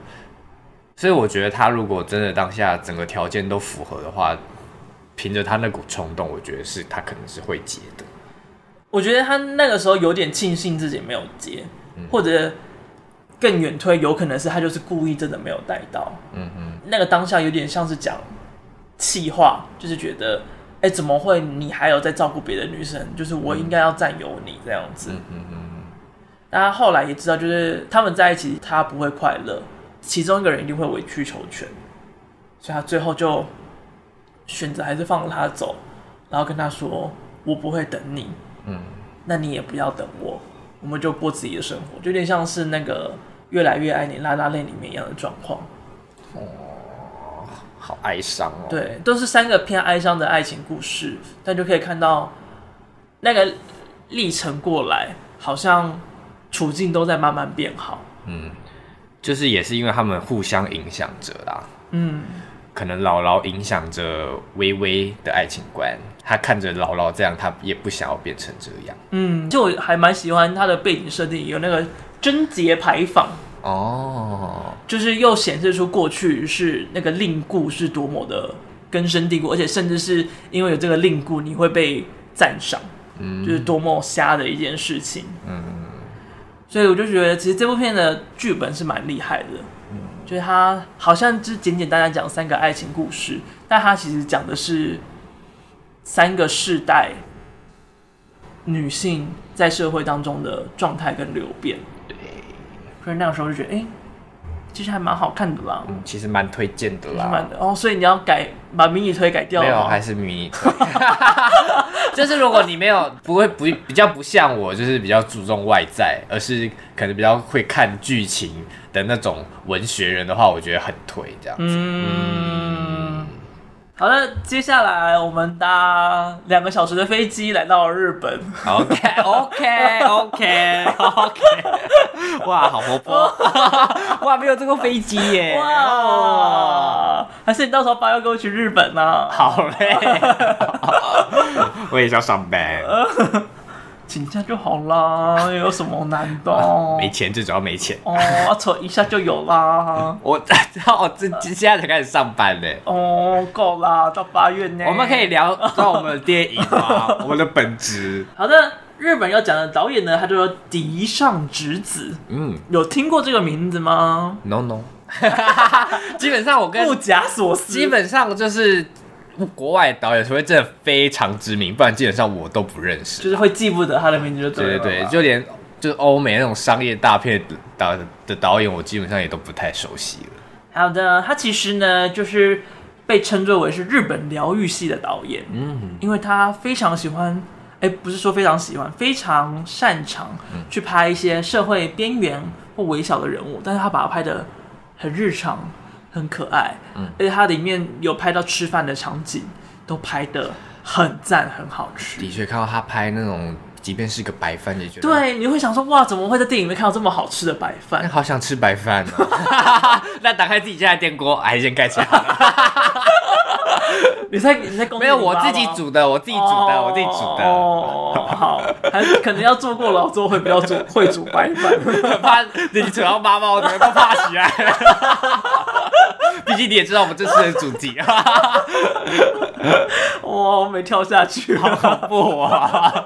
Speaker 2: 所以我觉得他如果真的当下整个条件都符合的话，凭着他那股冲动，我觉得是他可能是会结的。
Speaker 1: 我觉得他那个时候有点庆幸自己没有结，嗯、或者。更远推，有可能是他就是故意真的没有带到。嗯嗯，那个当下有点像是讲气话，就是觉得，哎、欸，怎么会你还有在照顾别的女生？就是我应该要占有你这样子。嗯嗯嗯。大家后来也知道，就是他们在一起，他不会快乐，其中一个人一定会委曲求全，所以他最后就选择还是放了他走，然后跟他说：“我不会等你，嗯，那你也不要等我，我们就过自己的生活，就有点像是那个。”越来越爱你，拉拉链里面一样的状况，
Speaker 2: 哦，好哀伤哦。
Speaker 1: 对，都是三个偏哀伤的爱情故事，但就可以看到那个历程过来，好像处境都在慢慢变好。
Speaker 2: 嗯，就是也是因为他们互相影响着啦。嗯，可能姥姥影响着微微的爱情观，他看着姥姥这样，他也不想要变成这样。
Speaker 1: 嗯，就我还蛮喜欢他的背景设定，有那个。贞节牌坊
Speaker 2: 哦，
Speaker 1: 就是又显示出过去是那个令故是多么的根深蒂固，而且甚至是因为有这个令故，你会被赞赏，嗯，就是多么瞎的一件事情，嗯，所以我就觉得其实这部片的剧本是蛮厉害的，嗯，就是它好像就简简单单讲三个爱情故事，但它其实讲的是三个世代女性在社会当中的状态跟流变。对。所以那个时候就觉得，哎、欸，其实还蛮好看的啦。
Speaker 2: 嗯，其实蛮推荐的啦。
Speaker 1: 蛮的哦，所以你要改把迷你推改掉。
Speaker 2: 没有，还是迷你推。就是如果你没有不会不比较不像我，就是比较注重外在，而是可能比较会看剧情的那种文学人的话，我觉得很推这样子。嗯。嗯
Speaker 1: 好的，接下来我们搭两个小时的飞机来到日本。
Speaker 2: OK，OK，OK，OK。哇，好活泼！哇，没有坐过飞机耶！
Speaker 1: 哇，还是你到时候八月跟我去日本呢？啊？
Speaker 2: 好嘞，我也想上班。
Speaker 1: 请假就好啦，有什么难的？啊、
Speaker 2: 没钱，最主要没钱。
Speaker 1: 哦，扯一下就有啦。
Speaker 2: 我，我 这现在才开始上班呢。
Speaker 1: 哦，够啦，到八月呢。
Speaker 2: 我们可以聊到我们的电影吗？我们的本职。
Speaker 1: 好的，日本要讲的导演呢，他叫做荻上直子。嗯，有听过这个名字吗
Speaker 2: ？No No。基本上我跟
Speaker 1: 不假所思，
Speaker 2: 基本上就是。国外导演除非真的非常知名，不然基本上我都不认识。
Speaker 1: 就是会记不得他的名字就对了。
Speaker 2: 对对对，就连就是欧美那种商业大片导的导演，我基本上也都不太熟悉了。
Speaker 1: 好的，他其实呢，就是被称作为是日本疗愈系的导演。嗯，因为他非常喜欢，哎，不是说非常喜欢，非常擅长去拍一些社会边缘或微小的人物，但是他把它拍的很日常。很可爱，嗯，而且它里面有拍到吃饭的场景，都拍得很赞，很好吃。
Speaker 2: 的确，看到他拍那种，即便是个白饭，也觉得
Speaker 1: 对，你会想说哇，怎么会在电影里面看到这么好吃的白饭？
Speaker 2: 好想吃白饭哦！那打开自己家的电锅，还先盖起来。
Speaker 1: 你在你在
Speaker 2: 没有我自己煮的，我自己煮的，哦、我自己煮的。
Speaker 1: 哦，好，还是可能要做过劳之后会比较煮 会煮白饭，
Speaker 2: 怕你煮到妈妈，我整个都怕起来了。毕竟你也知道我们这次的主题啊。
Speaker 1: 哇，我没跳下去，
Speaker 2: 好恐怖啊！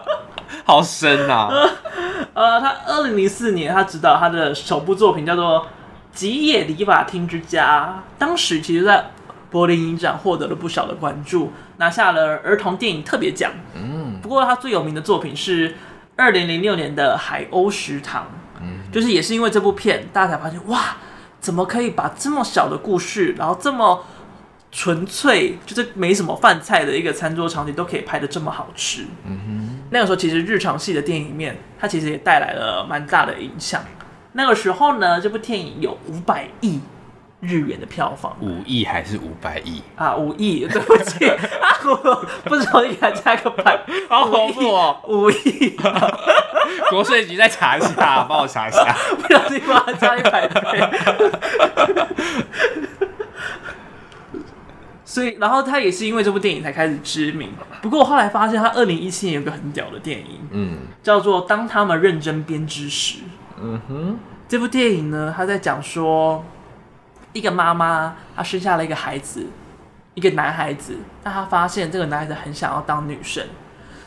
Speaker 2: 好深啊！
Speaker 1: 呃，他二零零四年他执导他的首部作品叫做《吉野理发厅之家》，当时其实在柏林影展获得了不少的关注，拿下了儿童电影特别奖。嗯，不过他最有名的作品是二零零六年的《海鸥食堂》，嗯，就是也是因为这部片，大家才发现哇，怎么可以把这么小的故事，然后这么纯粹，就是没什么饭菜的一个餐桌场景，都可以拍的这么好吃。嗯哼，那个时候其实日常系的电影里面，它其实也带来了蛮大的影响。那个时候呢，这部电影有五百亿日元的票房，
Speaker 2: 五亿还是五百亿
Speaker 1: 啊？五亿，对不起啊，我不知道你给他加个百，
Speaker 2: 好恐怖哦，
Speaker 1: 五亿，
Speaker 2: 国税局再查一下，帮我查一下，
Speaker 1: 不小心把它加一百倍。所以，然后他也是因为这部电影才开始知名。不过我后来发现，他二零一七年有个很屌的电影，嗯，叫做《当他们认真编织时》。嗯哼，这部电影呢，他在讲说，一个妈妈她生下了一个孩子，一个男孩子，但她发现这个男孩子很想要当女生，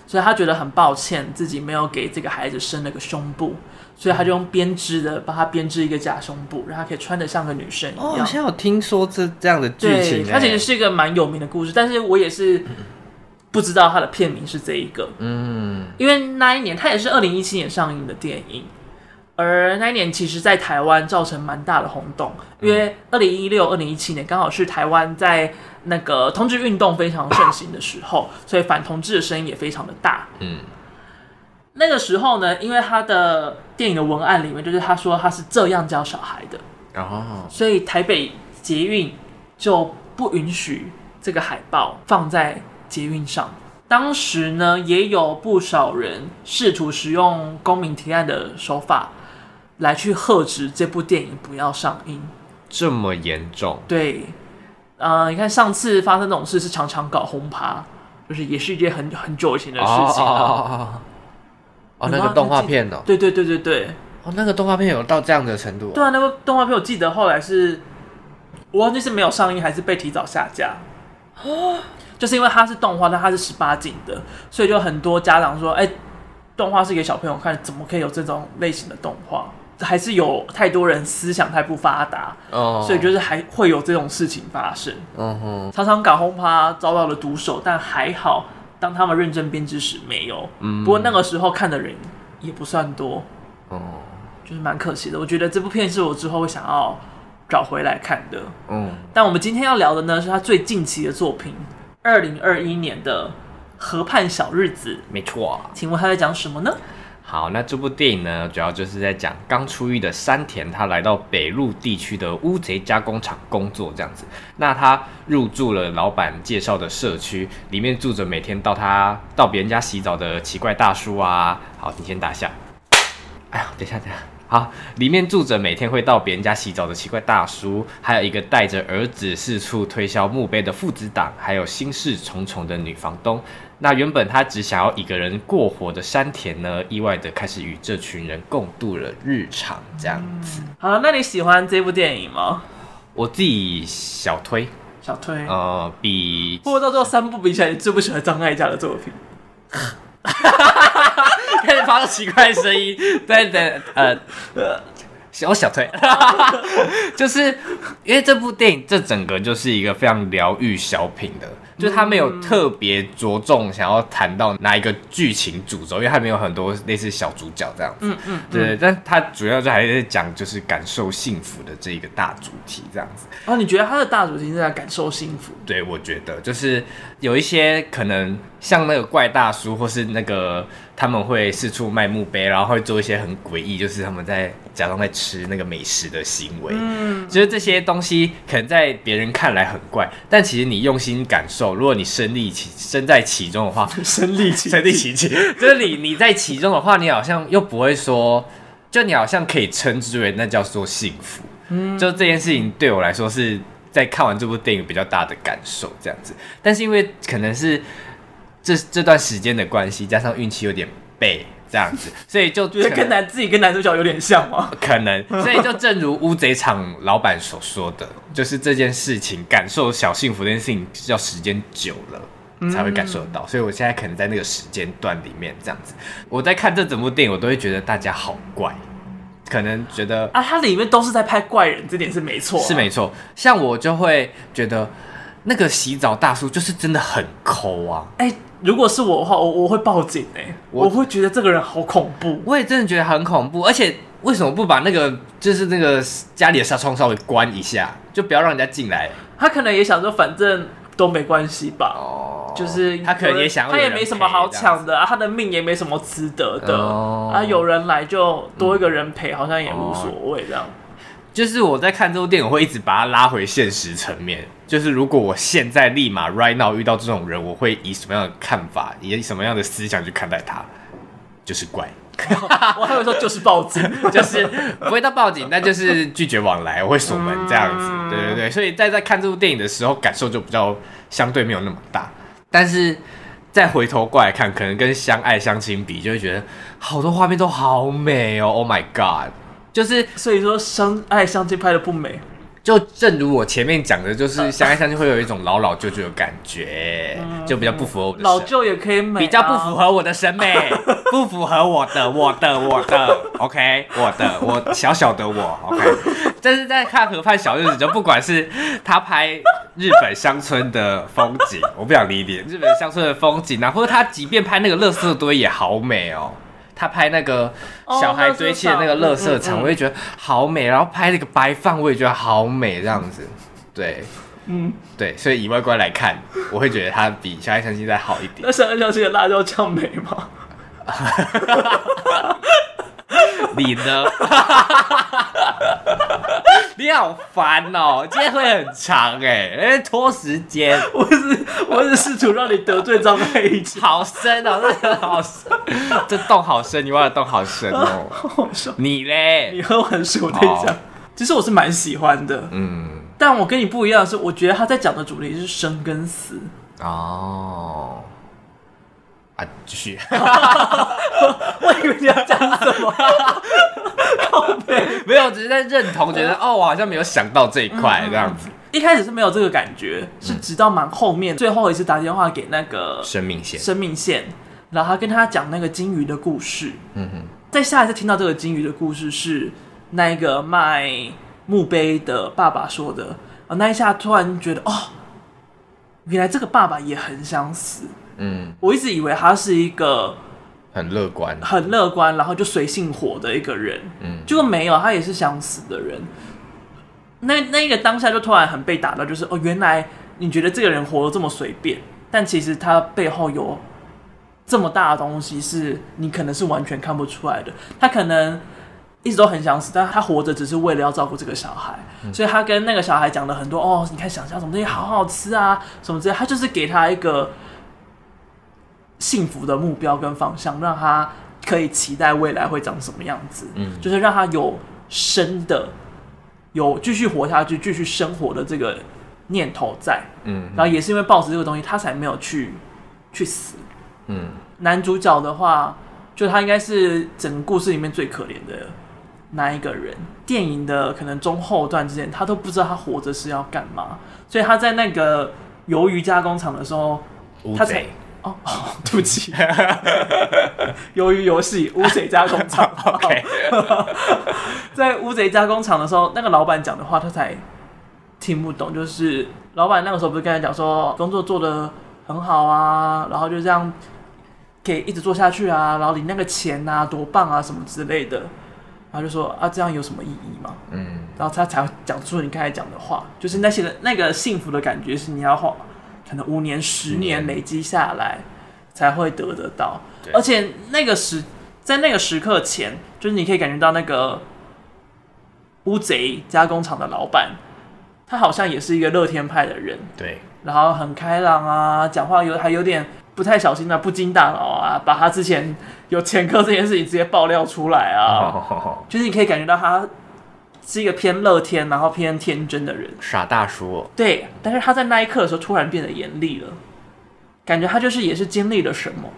Speaker 1: 所以他觉得很抱歉自己没有给这个孩子生了个胸部。所以他就用编织的，帮他编织一个假胸部，让他可以穿得像个女生一样。哦，
Speaker 2: 好像有听说这这样的剧情。
Speaker 1: 它其实是一个蛮有名的故事，但是我也是不知道它的片名是这一个。嗯，因为那一年它也是二零一七年上映的电影，而那一年其实在台湾造成蛮大的轰动，因为二零一六、二零一七年刚好是台湾在那个同志运动非常盛行的时候，所以反同志的声音也非常的大。嗯。那个时候呢，因为他的电影的文案里面就是他说他是这样教小孩的，哦，所以台北捷运就不允许这个海报放在捷运上。当时呢，也有不少人试图使用公民提案的手法来去喝止这部电影不要上映。
Speaker 2: 这么严重？
Speaker 1: 对，呃，你看上次发生这种事是常常搞轰趴，就是也是一件很很久以前的事情了。哦
Speaker 2: 哦，那个动画片哦，
Speaker 1: 对对对对对，
Speaker 2: 哦，那个动画片有到这样的程度？
Speaker 1: 对啊，那个动画片我记得后来是，我忘记是没有上映还是被提早下架。哦，就是因为它是动画，但它是十八禁的，所以就很多家长说，哎，动画是给小朋友看，怎么可以有这种类型的动画？还是有太多人思想太不发达，哦，所以就是还会有这种事情发生。嗯哼，常常搞轰趴遭到了毒手，但还好。当他们认真编织时，没有。嗯，不过那个时候看的人也不算多，哦，就是蛮可惜的。我觉得这部片是我之后会想要找回来看的。嗯，但我们今天要聊的呢，是他最近期的作品，二零二一年的《河畔小日子》。
Speaker 2: 没错，
Speaker 1: 请问他在讲什么呢？
Speaker 2: 好，那这部电影呢，主要就是在讲刚出狱的山田，他来到北陆地区的乌贼加工厂工作，这样子。那他入住了老板介绍的社区，里面住着每天到他到别人家洗澡的奇怪大叔啊。好，你先打下。哎呀，等一下，等一下。好，里面住着每天会到别人家洗澡的奇怪大叔，还有一个带着儿子四处推销墓碑的父子档，还有心事重重的女房东。那原本他只想要一个人过活的山田呢，意外的开始与这群人共度了日常，这样子。
Speaker 1: 嗯、好，那你喜欢这部电影吗？
Speaker 2: 我自己小推，
Speaker 1: 小推。
Speaker 2: 呃，比
Speaker 1: 不过到最后三部比起来，你最不喜欢张艾嘉的作品？
Speaker 2: 开始发出奇怪的声音，对对，呃，小小推，就是因为这部电影，这整个就是一个非常疗愈小品的。就他没有特别着重想要谈到哪一个剧情主轴，因为他没有很多类似小主角这样子。嗯嗯，对，但他主要就还是讲就是感受幸福的这一个大主题这样子。
Speaker 1: 哦，你觉得他的大主题是在感受幸福？
Speaker 2: 对，我觉得就是有一些可能像那个怪大叔，或是那个他们会四处卖墓碑，然后会做一些很诡异，就是他们在假装在吃那个美食的行为。嗯，就是这些东西可能在别人看来很怪，但其实你用心感受。如果你身历其身在其中的话，
Speaker 1: 身历其
Speaker 2: 身历其境，就是你你在其中的话，你好像又不会说，就你好像可以称之为那叫做幸福。嗯，就这件事情对我来说是在看完这部电影比较大的感受，这样子。但是因为可能是这这段时间的关系，加上运气有点背，这样子，所以就
Speaker 1: 觉得跟男自己跟男主角有点像吗？
Speaker 2: 可能，所以就正如乌贼厂老板所说的，就是这件事情感受小幸福这件事情要时间久了才会感受得到，嗯、所以我现在可能在那个时间段里面这样子，我在看这整部电影，我都会觉得大家好怪，可能觉得
Speaker 1: 啊，它里面都是在拍怪人，这点是没错、啊，
Speaker 2: 是没错。像我就会觉得那个洗澡大叔就是真的很抠啊，
Speaker 1: 哎、欸。如果是我的话，我我会报警哎、欸，我，我会觉得这个人好恐怖。
Speaker 2: 我也真的觉得很恐怖，而且为什么不把那个就是那个家里的纱窗稍微关一下，就不要让人家进来？
Speaker 1: 他可能也想说，反正都没关系吧。哦，就是
Speaker 2: 他可能也想，
Speaker 1: 他也没什么好抢的啊，他的命也没什么值得的、哦、啊，有人来就多一个人陪，好像也无所谓这样。
Speaker 2: 就是我在看这部电影，我会一直把它拉回现实层面。就是如果我现在立马 right now 遇到这种人，我会以什么样的看法，以什么样的思想去看待他？就是怪，
Speaker 1: 我还会说就是报警，
Speaker 2: 就是不会到报警，那就是拒绝往来，我会锁门这样子。对对对，所以在在看这部电影的时候，感受就比较相对没有那么大。但是再回头过来看，可能跟相爱相亲比，就会觉得好多画面都好美哦，Oh my God！就是
Speaker 1: 所以说，相爱相亲拍的不美，
Speaker 2: 就正如我前面讲的，就是相爱相亲会有一种老老旧旧的感觉，嗯、就比较不符合我的
Speaker 1: 老旧也可以美、啊，
Speaker 2: 比较不符合我的审美，不符合我的我的我的，OK，我的我小小的我，OK。但是在看《河畔小日子》，就不管是他拍日本乡村的风景，我不想理你，日本乡村的风景，或者他即便拍那个垃圾堆也好美哦。他拍那个小孩堆砌的那个乐色场，哦、我也觉得好美。然后拍那个白饭，我也觉得好美，这样子。对，嗯，对，所以以外观来看，我会觉得它比《小爱相亲》再好一点。
Speaker 1: 那《小爱相亲》的辣椒酱美吗？
Speaker 2: 你呢？你好烦哦！今天会很长哎，因为拖时间。
Speaker 1: 我是我是试图让你得罪张佩仪，
Speaker 2: 好深哦，这个好深，这洞好深，你挖的洞好深哦。好你嘞？
Speaker 1: 你喝完水我再讲。其实我是蛮喜欢的，嗯，但我跟你不一样的是，我觉得他在讲的主题是生跟死哦。
Speaker 2: 啊，继续。
Speaker 1: 我以为你要讲什么？
Speaker 2: 没有，只是在认同，觉得哦，我好像没有想到这一块这样子。
Speaker 1: 一开始是没有这个感觉，是直到蛮后面，最后一次打电话给那个
Speaker 2: 生命线，
Speaker 1: 生命线，然后他跟他讲那个金鱼的故事。嗯哼，在下一次听到这个金鱼的故事是那一个卖墓碑的爸爸说的啊，那一下突然觉得哦，原来这个爸爸也很想死。嗯，我一直以为他是一个
Speaker 2: 很乐观、
Speaker 1: 很乐观，然后就随性活的一个人。嗯，结果没有，他也是想死的人。那那个当下就突然很被打到，就是哦，原来你觉得这个人活得这么随便，但其实他背后有这么大的东西，是你可能是完全看不出来的。他可能一直都很想死，但他活着只是为了要照顾这个小孩，嗯、所以他跟那个小孩讲了很多哦，你看想象什么东西好好吃啊，什么之类，他就是给他一个。幸福的目标跟方向，让他可以期待未来会长什么样子。嗯，就是让他有生的，有继续活下去、继续生活的这个念头在。嗯，然后也是因为抱持这个东西，他才没有去去死。嗯，男主角的话，就他应该是整个故事里面最可怜的那一个人。电影的可能中后段之间，他都不知道他活着是要干嘛，所以他在那个鱿鱼加工厂的时候，他才。哦哦，对不起，鱿鱼游戏乌贼加工厂。OK，在乌贼加工厂的时候，那个老板讲的话他才听不懂。就是老板那个时候不是跟他讲说工作做的很好啊，然后就这样可以一直做下去啊，然后领那个钱啊多棒啊什么之类的，然后就说啊这样有什么意义吗？嗯，然后他才讲出你刚才讲的话，就是那些人那个幸福的感觉是你要画。可能五年、十年累积下来才会得得到，而且那个时在那个时刻前，就是你可以感觉到那个乌贼加工厂的老板，他好像也是一个乐天派的人，
Speaker 2: 对，
Speaker 1: 然后很开朗啊，讲话有还有点不太小心的、啊，不经大脑啊，把他之前有前科这件事情直接爆料出来啊，就是你可以感觉到他。是一个偏乐天，然后偏天真的人，
Speaker 2: 傻大叔哦。
Speaker 1: 对，但是他在那一刻的时候突然变得严厉了，感觉他就是也是经历了什么，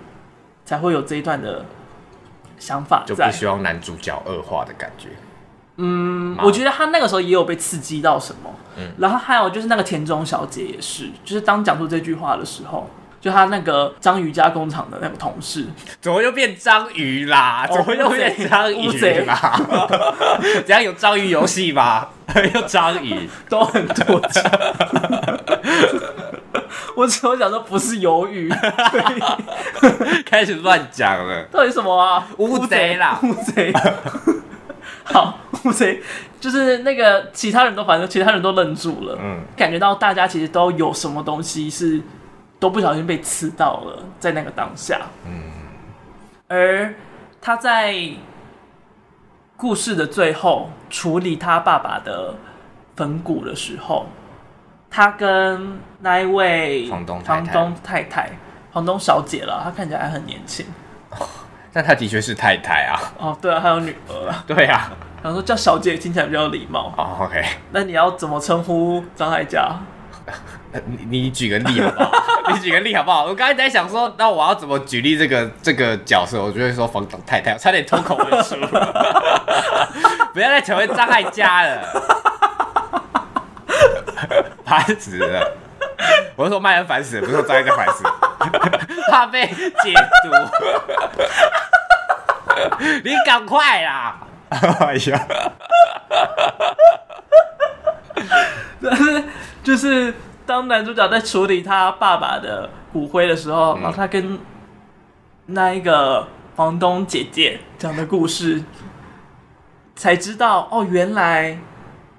Speaker 1: 才会有这一段的想法，
Speaker 2: 就不希望男主角恶化的感觉。
Speaker 1: 嗯，我觉得他那个时候也有被刺激到什么。嗯，然后还有就是那个田中小姐也是，就是当讲出这句话的时候，就他那个章鱼加工厂的那个同事，
Speaker 2: 怎么又变章鱼啦？怎么又变章鱼啦？怎样有章鱼游戏吧？有章鱼
Speaker 1: 都很多章。我只有讲说不是鱿鱼，
Speaker 2: 开始乱讲了。
Speaker 1: 到底什么啊？
Speaker 2: 乌贼啦，
Speaker 1: 乌贼。好，乌贼就是那个其他人都反正其他人都愣住了，嗯，感觉到大家其实都有什么东西是都不小心被刺到了，在那个当下，嗯，而他在故事的最后处理他爸爸的坟骨的时候，他跟那一位
Speaker 2: 房东
Speaker 1: 房东太太、房东小姐了，她看起来还很年轻。
Speaker 2: 但她的确是太太啊！
Speaker 1: 哦，对啊，还有女儿啊。
Speaker 2: 对啊，
Speaker 1: 然后说叫小姐听起来比较礼貌。
Speaker 2: 哦，OK。
Speaker 1: 那你要怎么称呼张艾嘉？
Speaker 2: 你你举个例好不好？你举个例好不好？我刚才在想说，那我要怎么举例这个这个角色？我就会说房东太太，我差点脱口而出。不要再成为张艾嘉了，烦死了！我是说麦恩烦死了，不是说张艾嘉烦死了，怕被解读。你赶快啦！哎呀，
Speaker 1: 但是就是当男主角在处理他爸爸的骨灰的时候，嗯、然后他跟那一个房东姐姐讲的故事，才知道哦，原来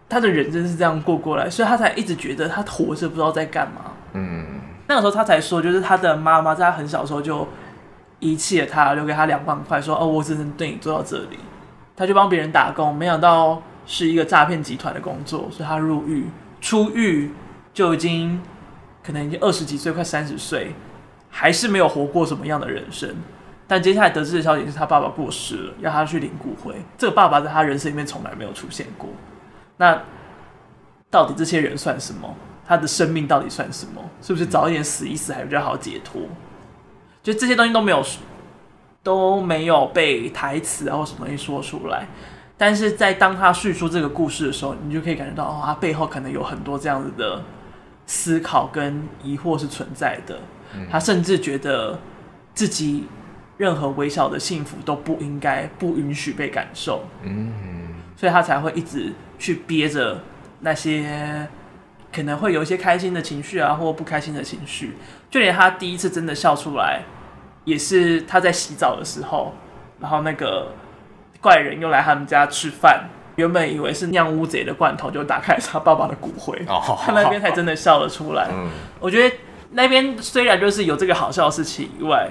Speaker 1: 他的人生是这样过过来，所以他才一直觉得他活着不知道在干嘛。嗯，那个时候他才说，就是他的妈妈在他很小的时候就。遗弃了他，留给他两万块，说：“哦，我只能对你做到这里。”他就帮别人打工，没想到是一个诈骗集团的工作，所以他入狱。出狱就已经可能已经二十几岁，快三十岁，还是没有活过什么样的人生。但接下来得知的消息是他爸爸过世了，要他去领骨灰。这个爸爸在他人生里面从来没有出现过。那到底这些人算什么？他的生命到底算什么？是不是早一点死一死还比较好解脱？就这些东西都没有，都没有被台词啊或什么东西说出来，但是在当他叙述这个故事的时候，你就可以感觉到哦，他背后可能有很多这样子的思考跟疑惑是存在的。他甚至觉得自己任何微小的幸福都不应该、不允许被感受。嗯，所以他才会一直去憋着那些。可能会有一些开心的情绪啊，或不开心的情绪。就连他第一次真的笑出来，也是他在洗澡的时候，然后那个怪人又来他们家吃饭，原本以为是酿乌贼的罐头，就打开他爸爸的骨灰，他那边才真的笑了出来。我觉得那边虽然就是有这个好笑的事情以外，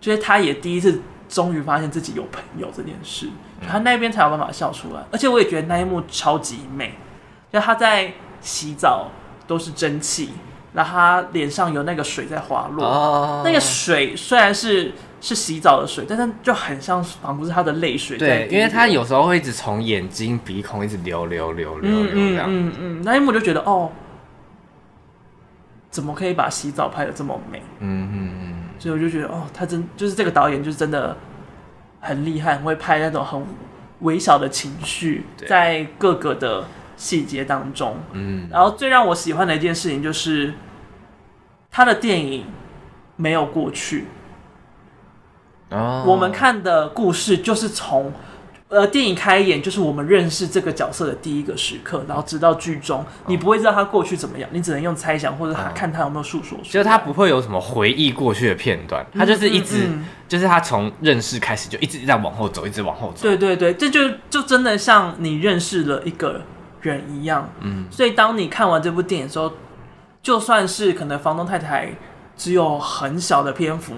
Speaker 1: 就是他也第一次终于发现自己有朋友这件事，他那边才有办法笑出来。而且我也觉得那一幕超级美，就他在。洗澡都是蒸汽，然后他脸上有那个水在滑落。Oh. 那个水虽然是是洗澡的水，但是就很像，仿佛是他的泪水。
Speaker 2: 对，因为他有时候会一直从眼睛、鼻孔一直流流流流流这样。嗯
Speaker 1: 嗯嗯，那一幕就觉得哦，怎么可以把洗澡拍的这么美？嗯嗯嗯。所以我就觉得哦，他真就是这个导演，就是真的很厉害，很会拍那种很微小的情绪，在各个的。细节当中，嗯，然后最让我喜欢的一件事情就是，他的电影没有过去。哦，我们看的故事就是从，呃，电影开演就是我们认识这个角色的第一个时刻，然后直到剧中，你不会知道他过去怎么样，你只能用猜想或者看他有没有诉说。
Speaker 2: 就是他不会有什么回忆过去的片段，他就是一直，嗯。嗯嗯，就是他从认识开始就一直在往后走，一直往后走。
Speaker 1: 对对对，这就就真的像你认识了一个人一样，嗯，所以当你看完这部电影的时候，就算是可能房东太太只有很小的篇幅，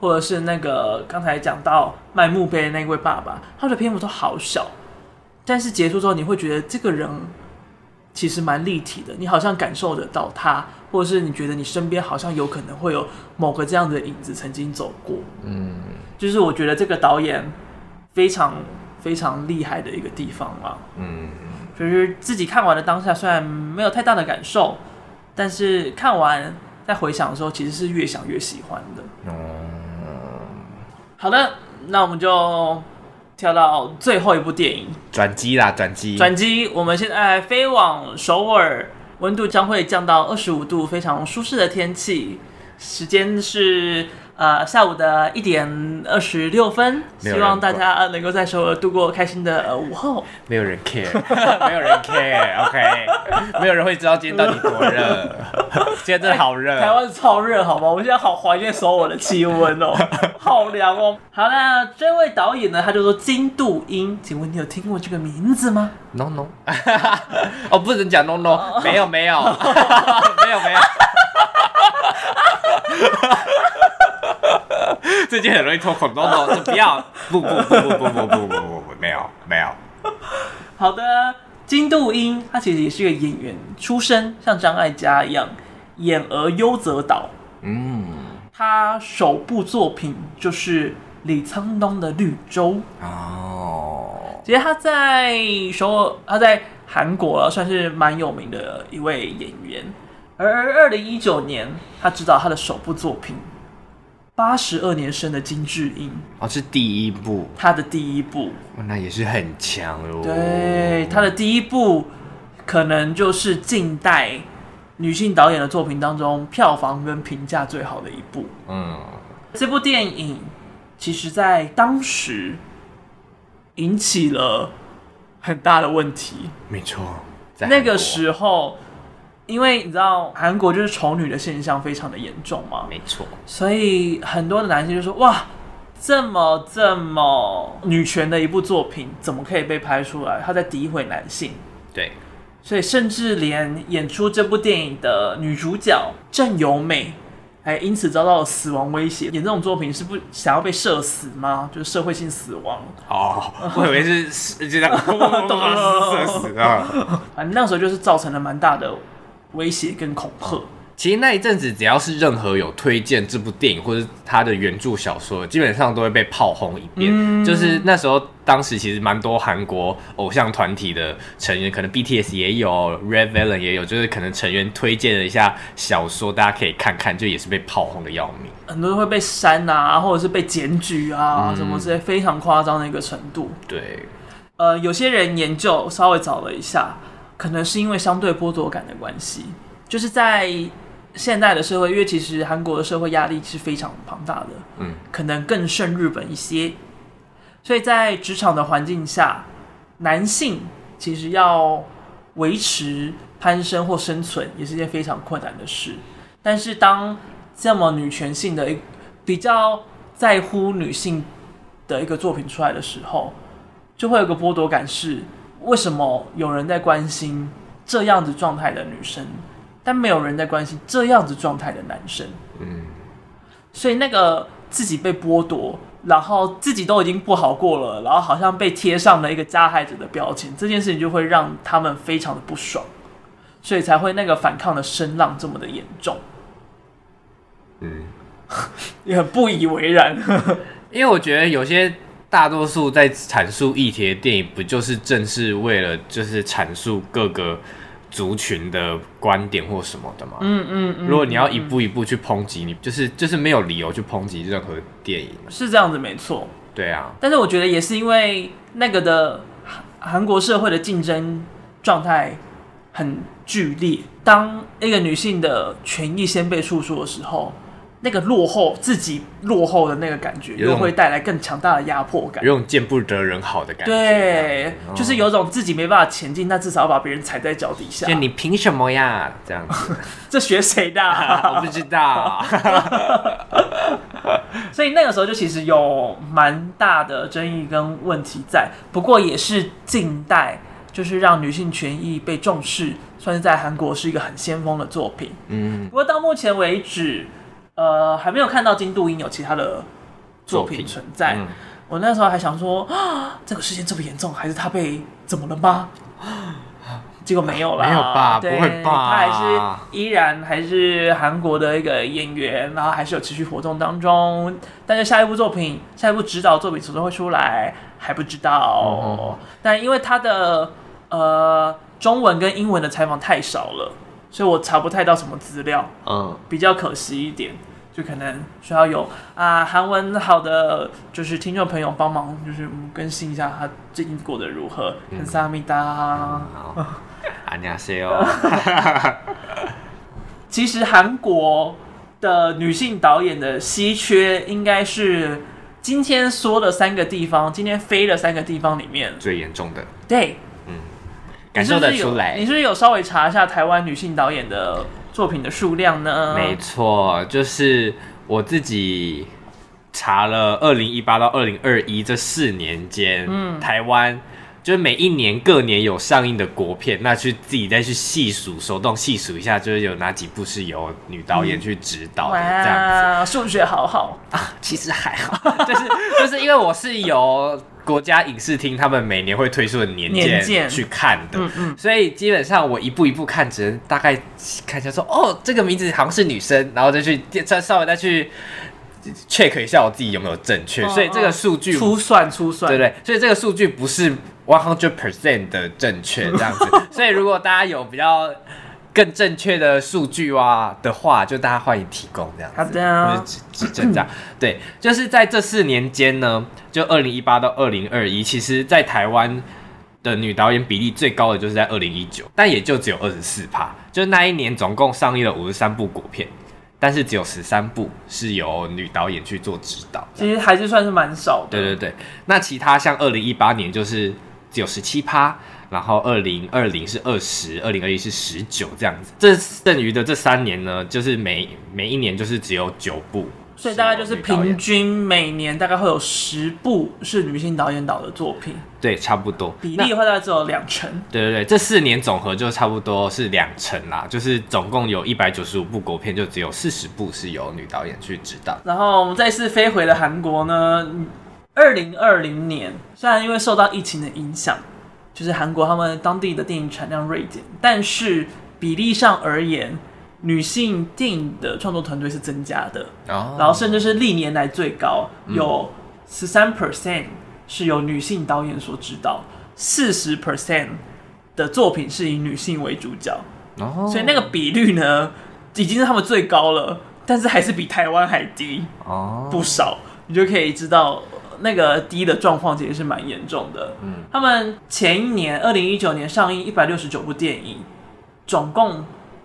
Speaker 1: 或者是那个刚才讲到卖墓碑的那位爸爸，他的篇幅都好小，但是结束之后，你会觉得这个人其实蛮立体的，你好像感受得到他，或者是你觉得你身边好像有可能会有某个这样的影子曾经走过，嗯，就是我觉得这个导演非常非常厉害的一个地方嘛，嗯。就是自己看完的当下，虽然没有太大的感受，但是看完再回想的时候，其实是越想越喜欢的。嗯，好的，那我们就跳到最后一部电影，
Speaker 2: 转机啦，转机，
Speaker 1: 转机。我们现在飞往首尔，温度将会降到二十五度，非常舒适的天气。时间是。呃，下午的一点二十六分，希望大家能够在首尔度过开心的午后。
Speaker 2: 没有人 care，没有人 care，OK，没有人会知道今天到底多热。今天真的好热，
Speaker 1: 台湾超热，好吗？我现在好怀念首尔的气温哦，好凉哦。好了，这位导演呢，他就说金度英，请问你有听过这个名字吗
Speaker 2: ？No No，哦，不能讲 No No，没有没有，没有没有。最近很容易脱口，多 多就不要，不不不不不不不不不不，没有没有。
Speaker 1: 好的，金度英他其实也是一个演员出身，像张艾嘉一样，演而优则导。嗯，他首部作品就是李沧东的《绿洲》哦。其实他在首尔，他在韩国算是蛮有名的一位演员。而二零一九年，他执导他的首部作品。八十二年生的金智英
Speaker 2: 哦，是第一部，
Speaker 1: 他的第一部，
Speaker 2: 那也是很强哦。
Speaker 1: 对，他的第一部可能就是近代女性导演的作品当中票房跟评价最好的一部。嗯，这部电影其实在当时引起了很大的问题。
Speaker 2: 没错，
Speaker 1: 那个时候。因为你知道韩国就是丑女的现象非常的严重嘛，
Speaker 2: 没错，
Speaker 1: 所以很多的男性就说：“哇，这么这么女权的一部作品，怎么可以被拍出来？他在诋毁男性。”
Speaker 2: 对，
Speaker 1: 所以甚至连演出这部电影的女主角郑有美，还因此遭到了死亡威胁。演这种作品是不想要被射死吗？就是社会性死亡
Speaker 2: 哦，我以为是就这样射死啊。
Speaker 1: 反正那时候就是造成了蛮大的。威胁跟恐吓，
Speaker 2: 其实那一阵子，只要是任何有推荐这部电影或者他的原著小说，基本上都会被炮轰一遍。嗯、就是那时候，当时其实蛮多韩国偶像团体的成员，可能 BTS 也有，Red Velvet 也有，就是可能成员推荐了一下小说，大家可以看看，就也是被炮轰的要命。
Speaker 1: 很多人会被删啊，或者是被检举啊，嗯、什么之类，非常夸张的一个程度。
Speaker 2: 对，
Speaker 1: 呃，有些人研究稍微找了一下。可能是因为相对剥夺感的关系，就是在现代的社会，因为其实韩国的社会压力是非常庞大的，嗯，可能更胜日本一些，所以在职场的环境下，男性其实要维持攀升或生存也是一件非常困难的事。但是当这么女权性的一比较在乎女性的一个作品出来的时候，就会有个剥夺感是。为什么有人在关心这样子状态的女生，但没有人在关心这样子状态的男生？嗯，所以那个自己被剥夺，然后自己都已经不好过了，然后好像被贴上了一个加害者的标签，这件事情就会让他们非常的不爽，所以才会那个反抗的声浪这么的严重。嗯，也很不以为然，
Speaker 2: 因为我觉得有些。大多数在阐述议题的电影，不就是正是为了就是阐述各个族群的观点或什么的吗？嗯嗯嗯。如果你要一步一步去抨击，你就是就是没有理由去抨击任何电影。
Speaker 1: 是这样子，没错。
Speaker 2: 对啊。
Speaker 1: 但是我觉得也是因为那个的韩国社会的竞争状态很剧烈，当一个女性的权益先被诉说的时候。那个落后，自己落后的那个感觉，又会带来更强大的压迫感，
Speaker 2: 有种见不得人好的感觉。
Speaker 1: 对，哦、就是有种自己没办法前进，但至少要把别人踩在脚底下。
Speaker 2: 就你凭什么呀？这样子，
Speaker 1: 这学谁的？
Speaker 2: 我不知道。
Speaker 1: 所以那个时候就其实有蛮大的争议跟问题在，不过也是近代就是让女性权益被重视，算是在韩国是一个很先锋的作品。嗯，不过到目前为止。呃，还没有看到金度英有其他的作品存在。嗯、我那时候还想说，啊，这个事件这么严重，还是他被怎么了吗？结果没有啦，
Speaker 2: 没有吧？对不会吧？
Speaker 1: 他还是依然还是韩国的一个演员，然后还是有持续活动当中。但是下一部作品，下一部指导作品什么时候会出来还不知道。嗯、但因为他的呃中文跟英文的采访太少了，所以我查不太到什么资料。嗯，比较可惜一点。 就可能需要有啊韩文好的就是听众朋友帮忙，就是更新一下他最近过得如何。很萨米达，
Speaker 2: 好，안녕하세요。
Speaker 1: 其实韩国的女性导演的稀缺，应该是今天说的三个地方，今天飞的三个地方里面
Speaker 2: 最严重的。
Speaker 1: 对，
Speaker 2: 嗯， 感受得出来。
Speaker 1: 你是不是有稍微查一下台湾女性导演的？作品的数量呢？
Speaker 2: 没错，就是我自己查了，二零一八到二零二一这四年间，嗯，台湾就是每一年各年有上映的国片，那去自己再去细数，手动细数一下，就是有哪几部是由女导演去指导的，这样子。
Speaker 1: 数学好好
Speaker 2: 啊，其实还好，就是就是因为我是由。国家影视厅他们每年会推出的年鉴去看的，嗯嗯，所以基本上我一步一步看，只能大概看一下说，哦，这个名字好像是女生，然后再去再稍微再去 check 一下我自己有没有正确，哦，所以这个数据
Speaker 1: 粗算粗算，
Speaker 2: 对对，所以这个数据不是 one hundred percent 的正确这样子，所以如果大家有比较。更正确的数据哇的话，就大家欢迎提供这样子，好的，或者指指正这样。对，就是在这四年间呢，就二零一八到二零二一，其实，在台湾的女导演比例最高的就是在二零一九，但也就只有二十四趴。就那一年总共上映了五十三部国片，但是只有十三部是由女导演去做指导，
Speaker 1: 其实还是算是蛮少的。
Speaker 2: 对对对，那其他像二零一八年就是只有十七趴。然后二零二零是二十，二零二一是十九，这样子。这剩余的这三年呢，就是每每一年就是只有九部，
Speaker 1: 所以大概就是平均每年大概会有十部是女性导演导的作品。
Speaker 2: 对，差不多
Speaker 1: 比例的话大概只有两成。
Speaker 2: 对对对，这四年总和就差不多是两成啦，就是总共有一百九十五部国片，就只有四十部是由女导演去指导。
Speaker 1: 然后我们再次飞回了韩国呢，二零二零年虽然因为受到疫情的影响。就是韩国他们当地的电影产量锐减，但是比例上而言，女性电影的创作团队是增加的，oh. 然后甚至是历年来最高，有十三 percent 是由女性导演所指导，四十 percent 的作品是以女性为主角，oh. 所以那个比率呢，已经是他们最高了，但是还是比台湾还低哦，不少，oh. 你就可以知道。那个低的状况其实是蛮严重的。嗯，他们前一年二零一九年上映一百六十九部电影，总共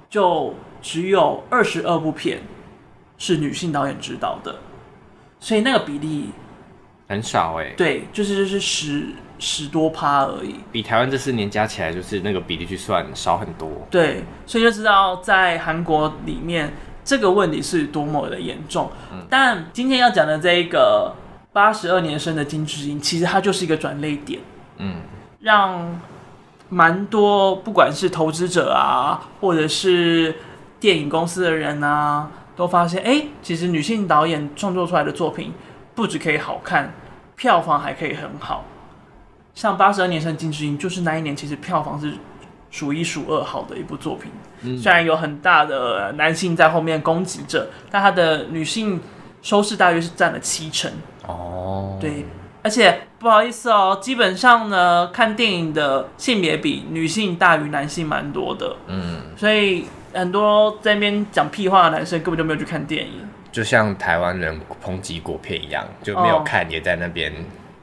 Speaker 1: 就只有二十二部片是女性导演指导的，所以那个比例
Speaker 2: 很少哎。
Speaker 1: 对，就是就是十十多趴而已，
Speaker 2: 比台湾这四年加起来就是那个比例去算少很多。
Speaker 1: 对，所以就知道在韩国里面这个问题是多么的严重。嗯，但今天要讲的这一个。八十二年生的金智英，其实它就是一个转捩点，嗯，让蛮多不管是投资者啊，或者是电影公司的人啊，都发现，哎，其实女性导演创作出来的作品，不只可以好看，票房还可以很好。像八十二年生的金智英，就是那一年其实票房是数一数二好的一部作品，嗯，虽然有很大的男性在后面攻击着，但他的女性收视大约是占了七成。哦，对，而且不好意思哦，基本上呢，看电影的性别比女性大于男性蛮多的，嗯，所以很多在那边讲屁话的男生根本就没有去看电影，
Speaker 2: 就像台湾人抨击国片一样，就没有看，也在那边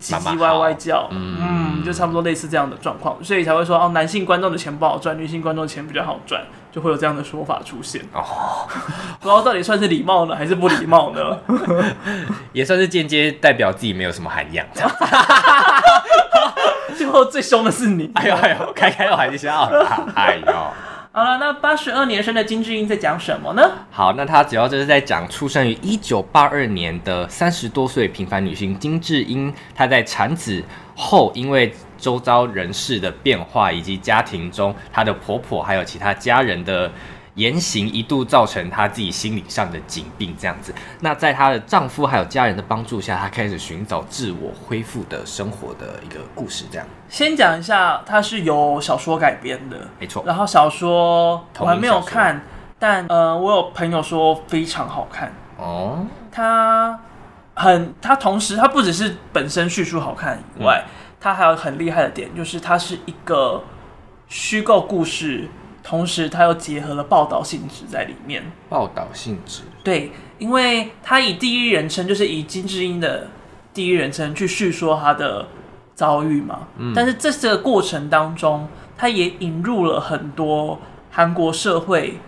Speaker 1: 唧唧歪歪叫，嗯，嗯，就差不多类似这样的状况，所以才会说哦，男性观众的钱不好赚，女性观众的钱比较好赚。就会有这样的说法出现哦，不知道到底算是礼貌呢，还是不礼貌呢？
Speaker 2: 也算是间接代表自己没有什么涵养。
Speaker 1: 最后最凶的是你！
Speaker 2: 哎呦哎呦，开开玩笑了！哎呦，
Speaker 1: 好了，那八十二年生的金智英在讲什么呢？
Speaker 2: 好，那她主要就是在讲出生于一九八二年的三十多岁平凡女性金智英，她在产子后因为。周遭人事的变化，以及家庭中她的婆婆还有其他家人的言行，一度造成她自己心理上的疾病。这样子，那在她的丈夫还有家人的帮助下，她开始寻找自我恢复的生活的一个故事。这样，
Speaker 1: 先讲一下，它是由小说改编的，
Speaker 2: 没错。
Speaker 1: 然后小说我还没有看，但呃，我有朋友说非常好看哦。它很，它同时它不只是本身叙述好看以外。嗯它还有很厉害的点，就是它是一个虚构故事，同时它又结合了报道性质在里面。
Speaker 2: 报道性质，
Speaker 1: 对，因为他以第一人称，就是以金智英的第一人称去叙说他的遭遇嘛。嗯，但是这这个过程当中，他也引入了很多韩国社会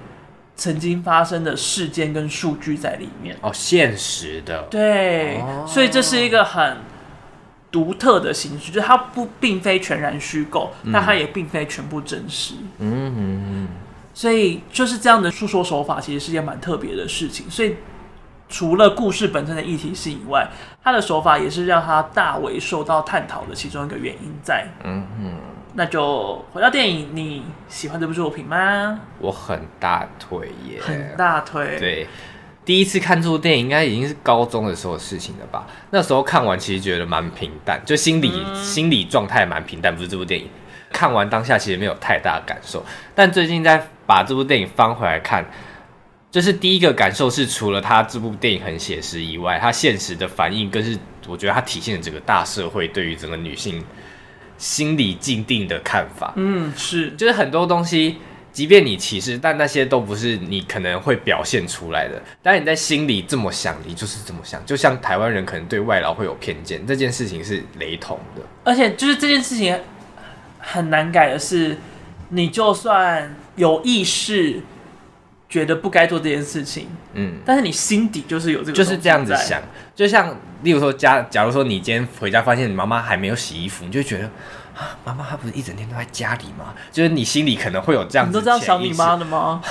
Speaker 1: 曾经发生的事件跟数据在里面。
Speaker 2: 哦，现实的。
Speaker 1: 对，哦，所以这是一个很独特的形式，就是它不并非全然虚构，嗯，但它也并非全部真实。嗯嗯嗯。所以就是这样的诉说手法，其实是一件蛮特别的事情。所以除了故事本身的议题性以外，它的手法也是让它大为受到探讨的其中一个原因在。嗯嗯。那就回到电影，你喜欢这部作品吗？
Speaker 2: 我很大腿耶，
Speaker 1: 很大腿。
Speaker 2: 对。第一次看这部电影，应该已经是高中的时候的事情了吧？那时候看完，其实觉得蛮平淡，就心理、嗯、心理状态蛮平淡。不是这部电影看完当下，其实没有太大的感受。但最近在把这部电影翻回来看，就是第一个感受是，除了它这部电影很写实以外，它现实的反应更是我觉得它体现了整个大社会对于整个女性心理静定的看法。
Speaker 1: 嗯，是，
Speaker 2: 就是很多东西。即便你歧视，但那些都不是你可能会表现出来的。但你在心里这么想，你就是这么想。就像台湾人可能对外劳会有偏见，这件事情是雷同的。
Speaker 1: 而且，就是这件事情很难改的是，你就算有意识觉得不该做这件事情，嗯，但是你心底就是有这个，
Speaker 2: 就是这样子想。就像例如说家，假如说你今天回家发现你妈妈还没有洗衣服，你就觉得。妈妈她不是一整天都在家里吗？就是你心里可能会有这样子，你
Speaker 1: 都这样想你妈的吗？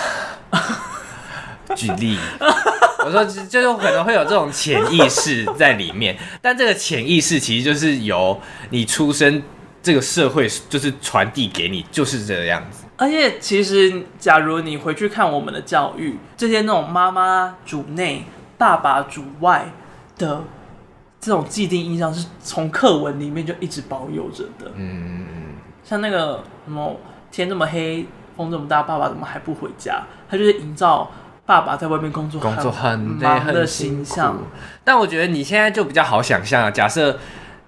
Speaker 2: 举例，我说就是可能会有这种潜意识在里面，但这个潜意识其实就是由你出生这个社会就是传递给你，就是这个样子。
Speaker 1: 而且其实，假如你回去看我们的教育，这些那种妈妈主内、爸爸主外的。这种既定印象是从课文里面就一直保有着的。嗯，像那个什么天这么黑，风这么大，爸爸怎么还不回家？他就是营造爸爸在外面工作
Speaker 2: 工作很
Speaker 1: 忙的形象。
Speaker 2: 但我觉得你现在就比较好想象啊。假设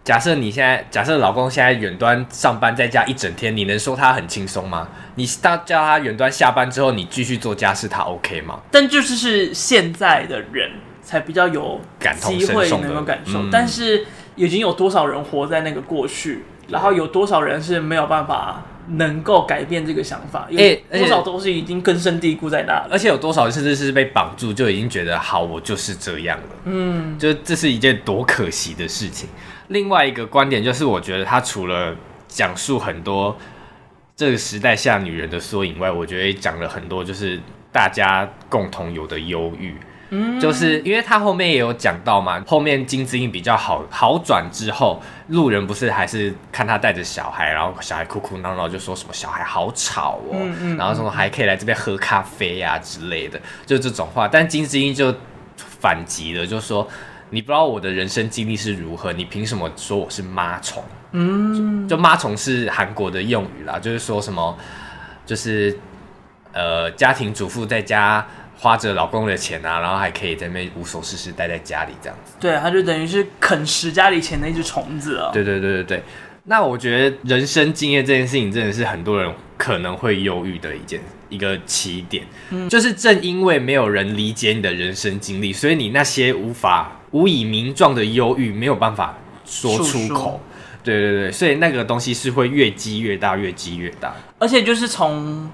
Speaker 2: 假设你现在假设老公现在远端上班在家一整天，你能说他很轻松吗？你他叫他远端下班之后，你继续做家事，他 OK 吗？
Speaker 1: 但就是是现在的人。才比较有机会能够感受，嗯、但是已经有多少人活在那个过去，然后有多少人是没有办法能够改变这个想法？因为多少都是已经根深蒂固在那里，
Speaker 2: 而且有多少人甚至是被绑住，就已经觉得好，我就是这样了。嗯，就这是一件多可惜的事情。另外一个观点就是，我觉得他除了讲述很多这个时代下女人的缩影外，我觉得也讲了很多就是大家共同有的忧郁。就是因为他后面也有讲到嘛，后面金智英比较好好转之后，路人不是还是看他带着小孩，然后小孩哭哭闹闹，就说什么小孩好吵哦，嗯嗯、然后什么还可以来这边喝咖啡呀、啊、之类的，就这种话。但金智英就反击了，就说你不知道我的人生经历是如何，你凭什么说我是妈虫？嗯，就妈虫是韩国的用语啦，就是说什么，就是呃家庭主妇在家。花着老公的钱啊，然后还可以在那边无所事事待在家里这样子。
Speaker 1: 对，他就等于是啃食家里钱的一只虫子啊。
Speaker 2: 对对对对对。那我觉得人生经验这件事情真的是很多人可能会忧郁的一件一个起点。嗯，就是正因为没有人理解你的人生经历，所以你那些无法无以名状的忧郁没有办法说出口。对对对，所以那个东西是会越积越大，越积越大。
Speaker 1: 而且就是从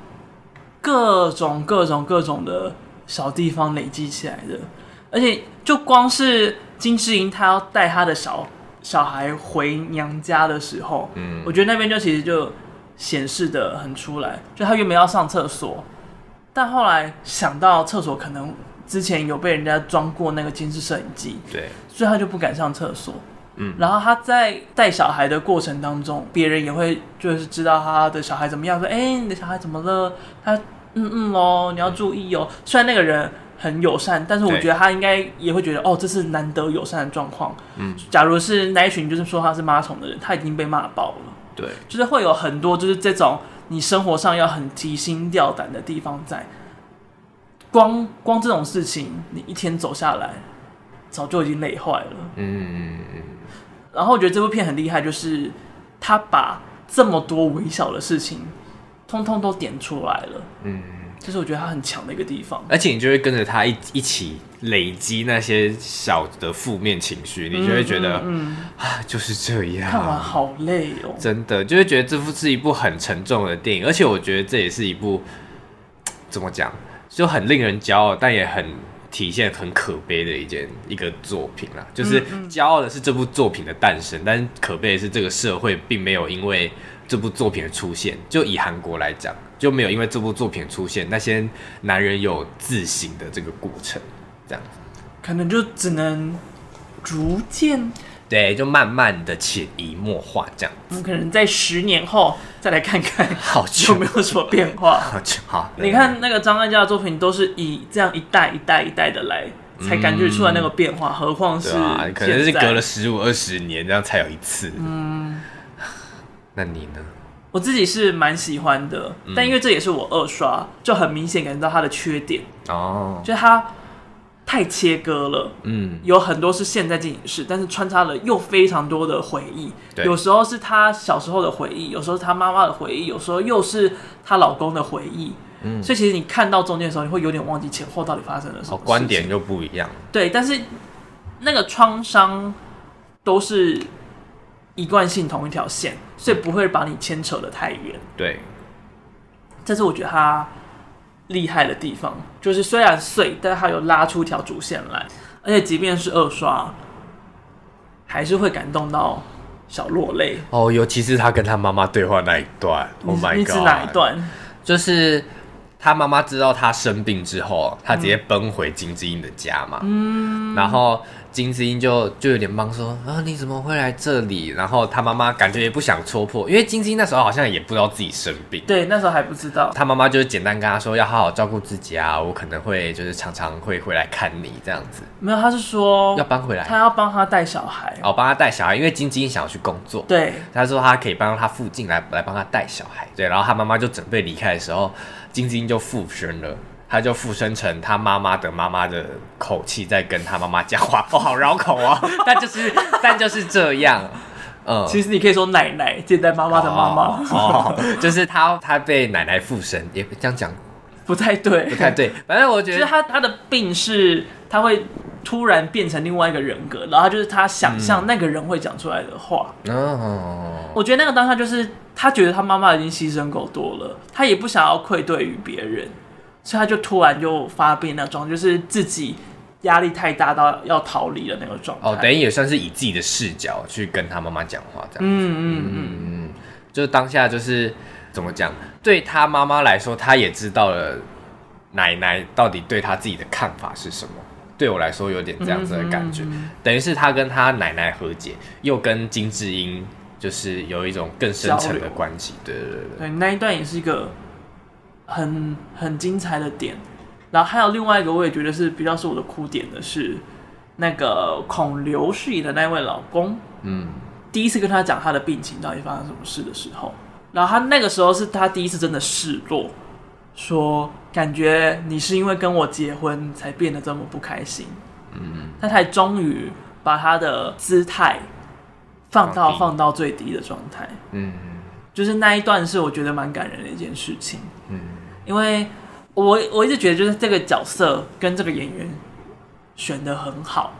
Speaker 1: 各种各种各种的。小地方累积起来的，而且就光是金智英她要带她的小小孩回娘家的时候，嗯，我觉得那边就其实就显示的很出来，就她原本要上厕所，但后来想到厕所可能之前有被人家装过那个监视摄影机，
Speaker 2: 对，
Speaker 1: 所以她就不敢上厕所，嗯，然后她在带小孩的过程当中，别人也会就是知道她的小孩怎么样，说，哎，你的小孩怎么了？他。嗯嗯哦，你要注意哦。虽然那个人很友善，但是我觉得他应该也会觉得，哦，这是难得友善的状况。嗯，假如是那一群就是说他是妈虫的人，他已经被骂爆了。
Speaker 2: 对，
Speaker 1: 就是会有很多就是这种你生活上要很提心吊胆的地方在。光光这种事情，你一天走下来，早就已经累坏了。嗯嗯嗯。然后我觉得这部片很厉害，就是他把这么多微小的事情。通通都点出来了。嗯，这是我觉得他很强的一个地方。
Speaker 2: 而且你就会跟着他一一起累积那些小的负面情绪，你就会觉得，嗯，嗯，嗯啊，就是这样。
Speaker 1: 看完好累哦，
Speaker 2: 真的就会觉得这部是一部很沉重的电影，而且我觉得这也是一部怎么讲，就很令人骄傲，但也很。体现很可悲的一件一个作品啦，就是骄傲的是这部作品的诞生，嗯嗯，但是可悲的是这个社会并没有因为这部作品的出现，就以韩国来讲，就没有因为这部作品出现，那些男人有自省的这个过程，这样子，
Speaker 1: 可能就只能逐渐。
Speaker 2: 对，就慢慢的潜移默化这样。
Speaker 1: 我们可能在十年后再来看看，
Speaker 2: 好
Speaker 1: 有没有什么变化？
Speaker 2: 好，好。
Speaker 1: 你看那个张艾嘉的作品，都是以这样一代一代一代的来，才感觉出来那个变化。嗯、何况是、
Speaker 2: 啊，可能是隔了十五二十年，这样才有一次。嗯，那你呢？
Speaker 1: 我自己是蛮喜欢的，但因为这也是我二刷，就很明显感觉到它的缺点哦，就是它。太切割了，嗯，有很多是现在进行式，但是穿插了又非常多的回忆。对，有时候是她小时候的回忆，有时候是她妈妈的回忆，有时候又是她老公的回忆。嗯，所以其实你看到中间的时候，你会有点忘记前后到底发生了什么。哦，
Speaker 2: 观点就不一样。
Speaker 1: 对，但是那个创伤都是一贯性同一条线，所以不会把你牵扯的太远。
Speaker 2: 对，
Speaker 1: 这是我觉得他。厉害的地方就是，虽然碎，但他有拉出一条主线来，而且即便是二刷，还是会感动到小落泪。
Speaker 2: 哦，尤其是他跟他妈妈对话那一段，Oh my God！
Speaker 1: 你指哪一段？
Speaker 2: 就是他妈妈知道他生病之后，他直接奔回金智英的家嘛，嗯，然后。金智英就就有点懵，说啊，你怎么会来这里？然后他妈妈感觉也不想戳破，因为金智英那时候好像也不知道自己生病。
Speaker 1: 对，那时候还不知道。
Speaker 2: 他妈妈就是简单跟他说，要好好照顾自己啊，我可能会就是常常会回来看你这样子。
Speaker 1: 没有，他是说
Speaker 2: 要搬回来，
Speaker 1: 他要帮他带小孩。
Speaker 2: 哦，帮他带小孩，因为金智英想要去工作。
Speaker 1: 对，
Speaker 2: 他说他可以帮他附近来来帮他带小孩。对，然后他妈妈就准备离开的时候，金智英就附身了。他就附身成他妈妈的妈妈的口气，在跟他妈妈讲话，哦，好绕口哦，但就是但就是这样，嗯，
Speaker 1: 其实你可以说奶奶接待妈妈的妈妈，
Speaker 2: 哦，就是他他被奶奶附身，也这样讲。
Speaker 1: 不太对，
Speaker 2: 不太对，反正我觉得，
Speaker 1: 他他的病是他会突然变成另外一个人格，然后就是他想象那个人会讲出来的话，哦，我觉得那个当下就是他觉得他妈妈已经牺牲够多了，他也不想要愧对于别人。所以他就突然就发病那种，就是自己压力太大到要逃离的那个状态。
Speaker 2: 哦，等于也算是以自己的视角去跟他妈妈讲话，这样子。嗯嗯嗯嗯，就是当下就是怎么讲，对他妈妈来说，他也知道了奶奶到底对他自己的看法是什么。对我来说，有点这样子的感觉，嗯嗯嗯，等于是他跟他奶奶和解，又跟金智英就是有一种更深层的关系。对对对对，
Speaker 1: 对，那一段也是一个。很很精彩的点，然后还有另外一个，我也觉得是比较是我的哭点的是，那个孔刘饰演的那位老公，嗯，第一次跟他讲他的病情到底发生什么事的时候，然后他那个时候是他第一次真的示弱，说感觉你是因为跟我结婚才变得这么不开心，嗯，他才终于把他的姿态放到放到最低的状态，嗯，就是那一段是我觉得蛮感人的一件事情，嗯。因为我我一直觉得，就是这个角色跟这个演员选的很好，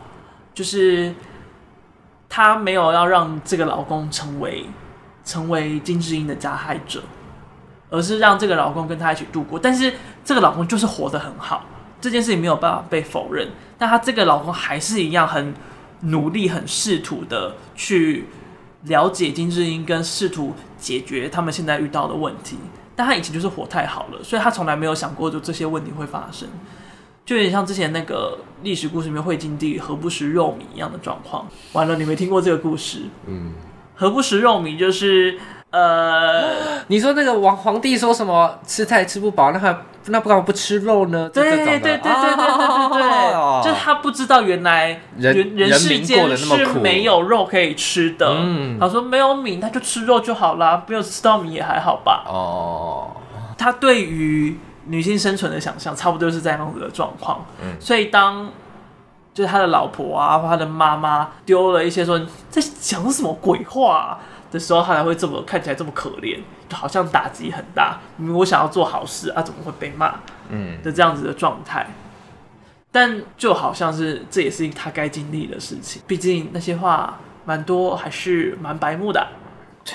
Speaker 1: 就是他没有要让这个老公成为成为金智英的加害者，而是让这个老公跟他一起度过。但是这个老公就是活得很好，这件事情没有办法被否认。但他这个老公还是一样很努力、很试图的去了解金智英，跟试图解决他们现在遇到的问题。但他以前就是火太好了，所以他从来没有想过就这些问题会发生，就有点像之前那个历史故事里面，惠敬帝何不食肉糜一样的状况。完了，你没听过这个故事？嗯，何不食肉糜就是，呃，
Speaker 2: 你说那个王皇帝说什么吃菜吃不饱，那还那干嘛不吃肉呢？
Speaker 1: 对对对对对。他不知道原来人人世间是没有肉可以吃的。嗯，他说没有米，那就吃肉就好啦，没有吃到米也还好吧。哦，他对于女性生存的想象，差不多是这样子的状况。嗯，所以当就是他的老婆啊，或他的妈妈丢了一些说，在讲什么鬼话，的时候，他才会这么看起来这么可怜，就好像打击很大。我想要做好事啊，怎么会被骂？嗯，的这样子的状态。但就好像是这也是他该经历的事情，毕竟那些话蛮多，还是蛮白目的。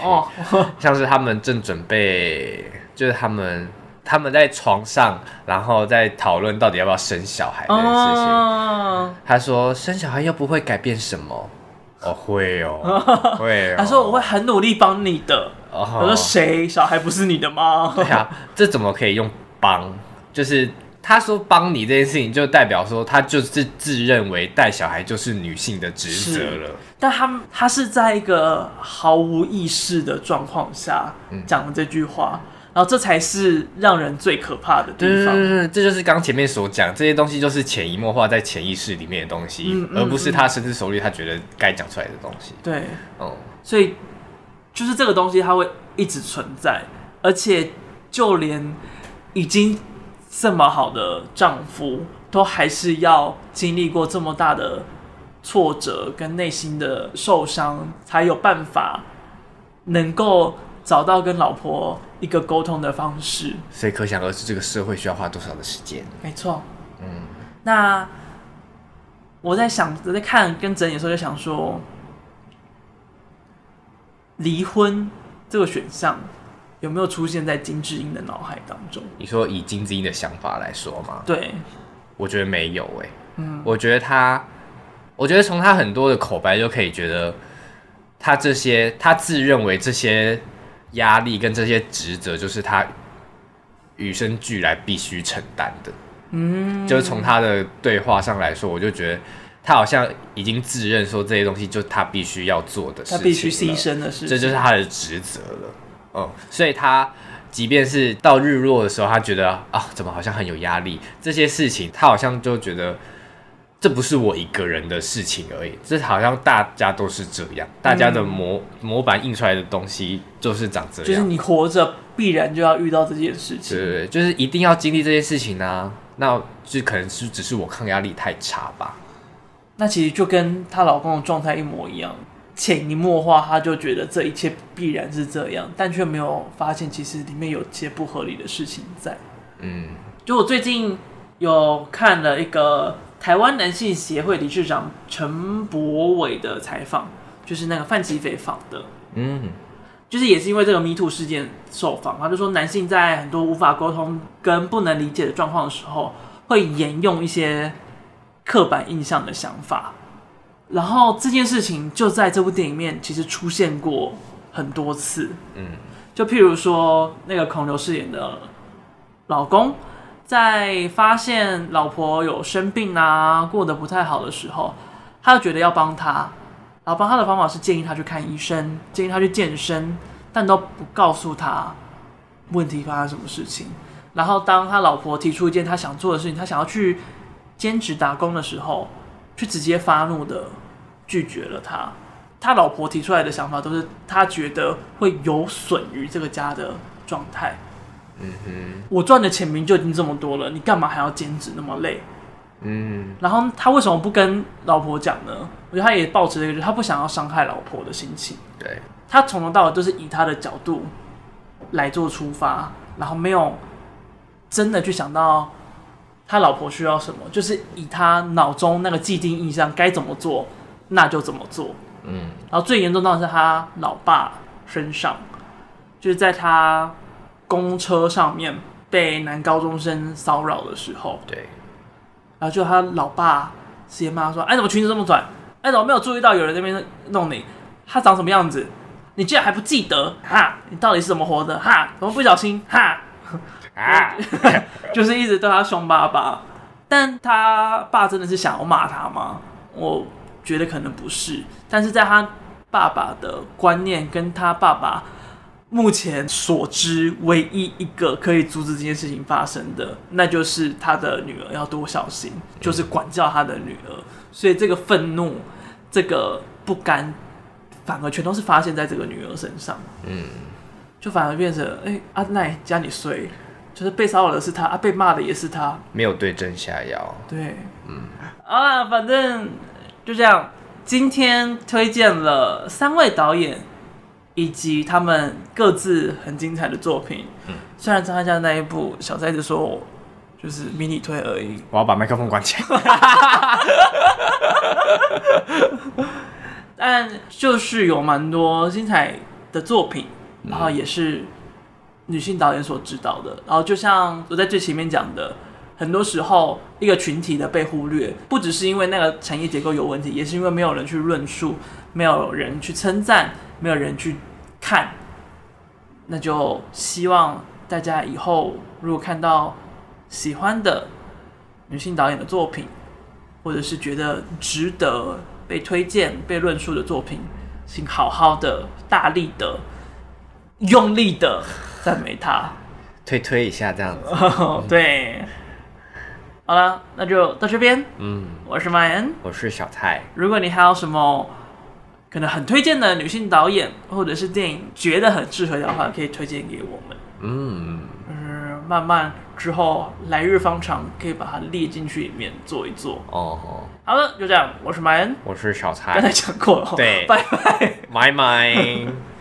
Speaker 1: 哦，
Speaker 2: 像是他们正准备，就是他们他们在床上，然后在讨论到底要不要生小孩这件事情。哦、他说生小孩又不会改变什么。哦，会哦，会哦。
Speaker 1: 他说我会很努力帮你的。哦、我说谁？小孩不是你的吗？
Speaker 2: 对啊，这怎么可以用帮？就是。他说帮你这件事情，就代表说他就是自认为带小孩就是女性的职责了。
Speaker 1: 但他他是在一个毫无意识的状况下讲了这句话，嗯、然后这才是让人最可怕的地方。
Speaker 2: 对对对，这就是刚前面所讲，这些东西就是潜移默化在潜意识里面的东西，嗯嗯嗯，而不是他深思熟虑他觉得该讲出来的东西。
Speaker 1: 对，哦，所以就是这个东西它会一直存在，而且就连已经。这么好的丈夫，都还是要经历过这么大的挫折跟内心的受伤，才有办法能够找到跟老婆一个沟通的方式。
Speaker 2: 所以可想而知，这个社会需要花多少的时间？
Speaker 1: 没错，嗯。那我在想，我在看跟整理的时候，就想说，离婚这个选项。有没有出现在金智英的脑海当中？
Speaker 2: 你说以金智英的想法来说吗？
Speaker 1: 对，
Speaker 2: 我觉得没有诶、欸。嗯，我觉得他，我觉得从他很多的口白就可以觉得，他这些他自认为这些压力跟这些职责，就是他与生俱来必须承担的。嗯，就是从他的对话上来说，我就觉得他好像已经自认说这些东西就是他必须要做的事情，他
Speaker 1: 必须牺牲的事情，
Speaker 2: 这就是他的职责了。嗯，所以他即便是到日落的时候，他觉得啊，怎么好像很有压力？这些事情，他好像就觉得这不是我一个人的事情而已，这好像大家都是这样，大家的模、嗯、模板印出来的东西就是长这样。
Speaker 1: 就是你活着必然就要遇到这件事情，
Speaker 2: 对对对，就是一定要经历这些事情啊。那就可能是只是我抗压力太差吧。
Speaker 1: 那其实就跟她老公的状态一模一样。潜移默化，他就觉得这一切必然是这样，但却没有发现其实里面有些不合理的事情在。嗯，就我最近有看了一个台湾男性协会理事长陈柏伟的采访，就是那个范琪斐访的。嗯，就是也是因为这个 MeToo 事件受访，他就说男性在很多无法沟通跟不能理解的状况的时候，会沿用一些刻板印象的想法。然后这件事情就在这部电影里面其实出现过很多次，嗯，就譬如说那个孔刘饰演的老公，在发现老婆有生病啊，过得不太好的时候，他就觉得要帮他，然后帮他的方法是建议他去看医生，建议他去健身，但都不告诉他问题发生什么事情。然后当他老婆提出一件他想做的事情，他想要去兼职打工的时候，去直接发怒的。拒绝了他，他老婆提出来的想法都是他觉得会有损于这个家的状态。嗯哼，我赚的钱明明就已经这么多了，你干嘛还要兼职那么累？嗯，然后他为什么不跟老婆讲呢？我觉得他也抱持这个，他不想要伤害老婆的心情。对，他从头到尾都是以他的角度来做出发，然后没有真的去想到他老婆需要什么，就是以他脑中那个既定印象该怎么做。那就怎么做，嗯，然后最严重当然是他老爸身上，就是在他公车上面被男高中生骚扰的时候，对，然后就他老爸直接骂说：“哎，怎么裙子这么短？哎，怎么没有注意到有人在那边弄你？他长什么样子？你竟然还不记得？哈，你到底是怎么活的？哈，怎么不小心？哈，啊，就是一直对他凶巴巴。但他爸真的是想要骂他吗？我。觉得可能不是，但是在他爸爸的观念跟他爸爸目前所知，唯一一个可以阻止这件事情发生的，那就是他的女儿要多小心，就是管教他的女儿。所以这个愤怒、这个不甘，反而全都是发现在这个女儿身上。嗯，就反而变成，哎、欸，阿奈家里衰，就是被骚扰的是他，啊，被骂的也是他，
Speaker 2: 没有对症下药。
Speaker 1: 对，嗯，啊，反正。就这样，今天推荐了三位导演以及他们各自很精彩的作品。
Speaker 2: 嗯，
Speaker 1: 虽然张艾嘉那一部小寨子说就是迷你推而已，
Speaker 2: 我要把麦克风关起来。
Speaker 1: 但就是有蛮多精彩的作品，然后也是女性导演所指导的。然后就像我在最前面讲的，很多时候一个群体的被忽略，不只是因为那个产业结构有问题，也是因为没有人去论述，没有人去称赞，没有人去看。那就希望大家以后如果看到喜欢的女性导演的作品，或者是觉得值得。被推荐、被论述的作品，请好好的、大力的、用力的赞美他，
Speaker 2: 推推一下这样子。
Speaker 1: 对，好了，那就到这边。
Speaker 2: 嗯，
Speaker 1: 我是麦恩，
Speaker 2: 我是小蔡。
Speaker 1: 如果你还有什么可能很推荐的女性导演或者是电影，觉得很适合的话，可以推荐给我们。嗯。慢慢之后来日方长，可以把它列进去里面做一做。哦，好了，就这样。我是麦恩，
Speaker 2: 我是小蔡。
Speaker 1: 刚才讲过了，
Speaker 2: 对，
Speaker 1: 拜拜，
Speaker 2: 拜拜。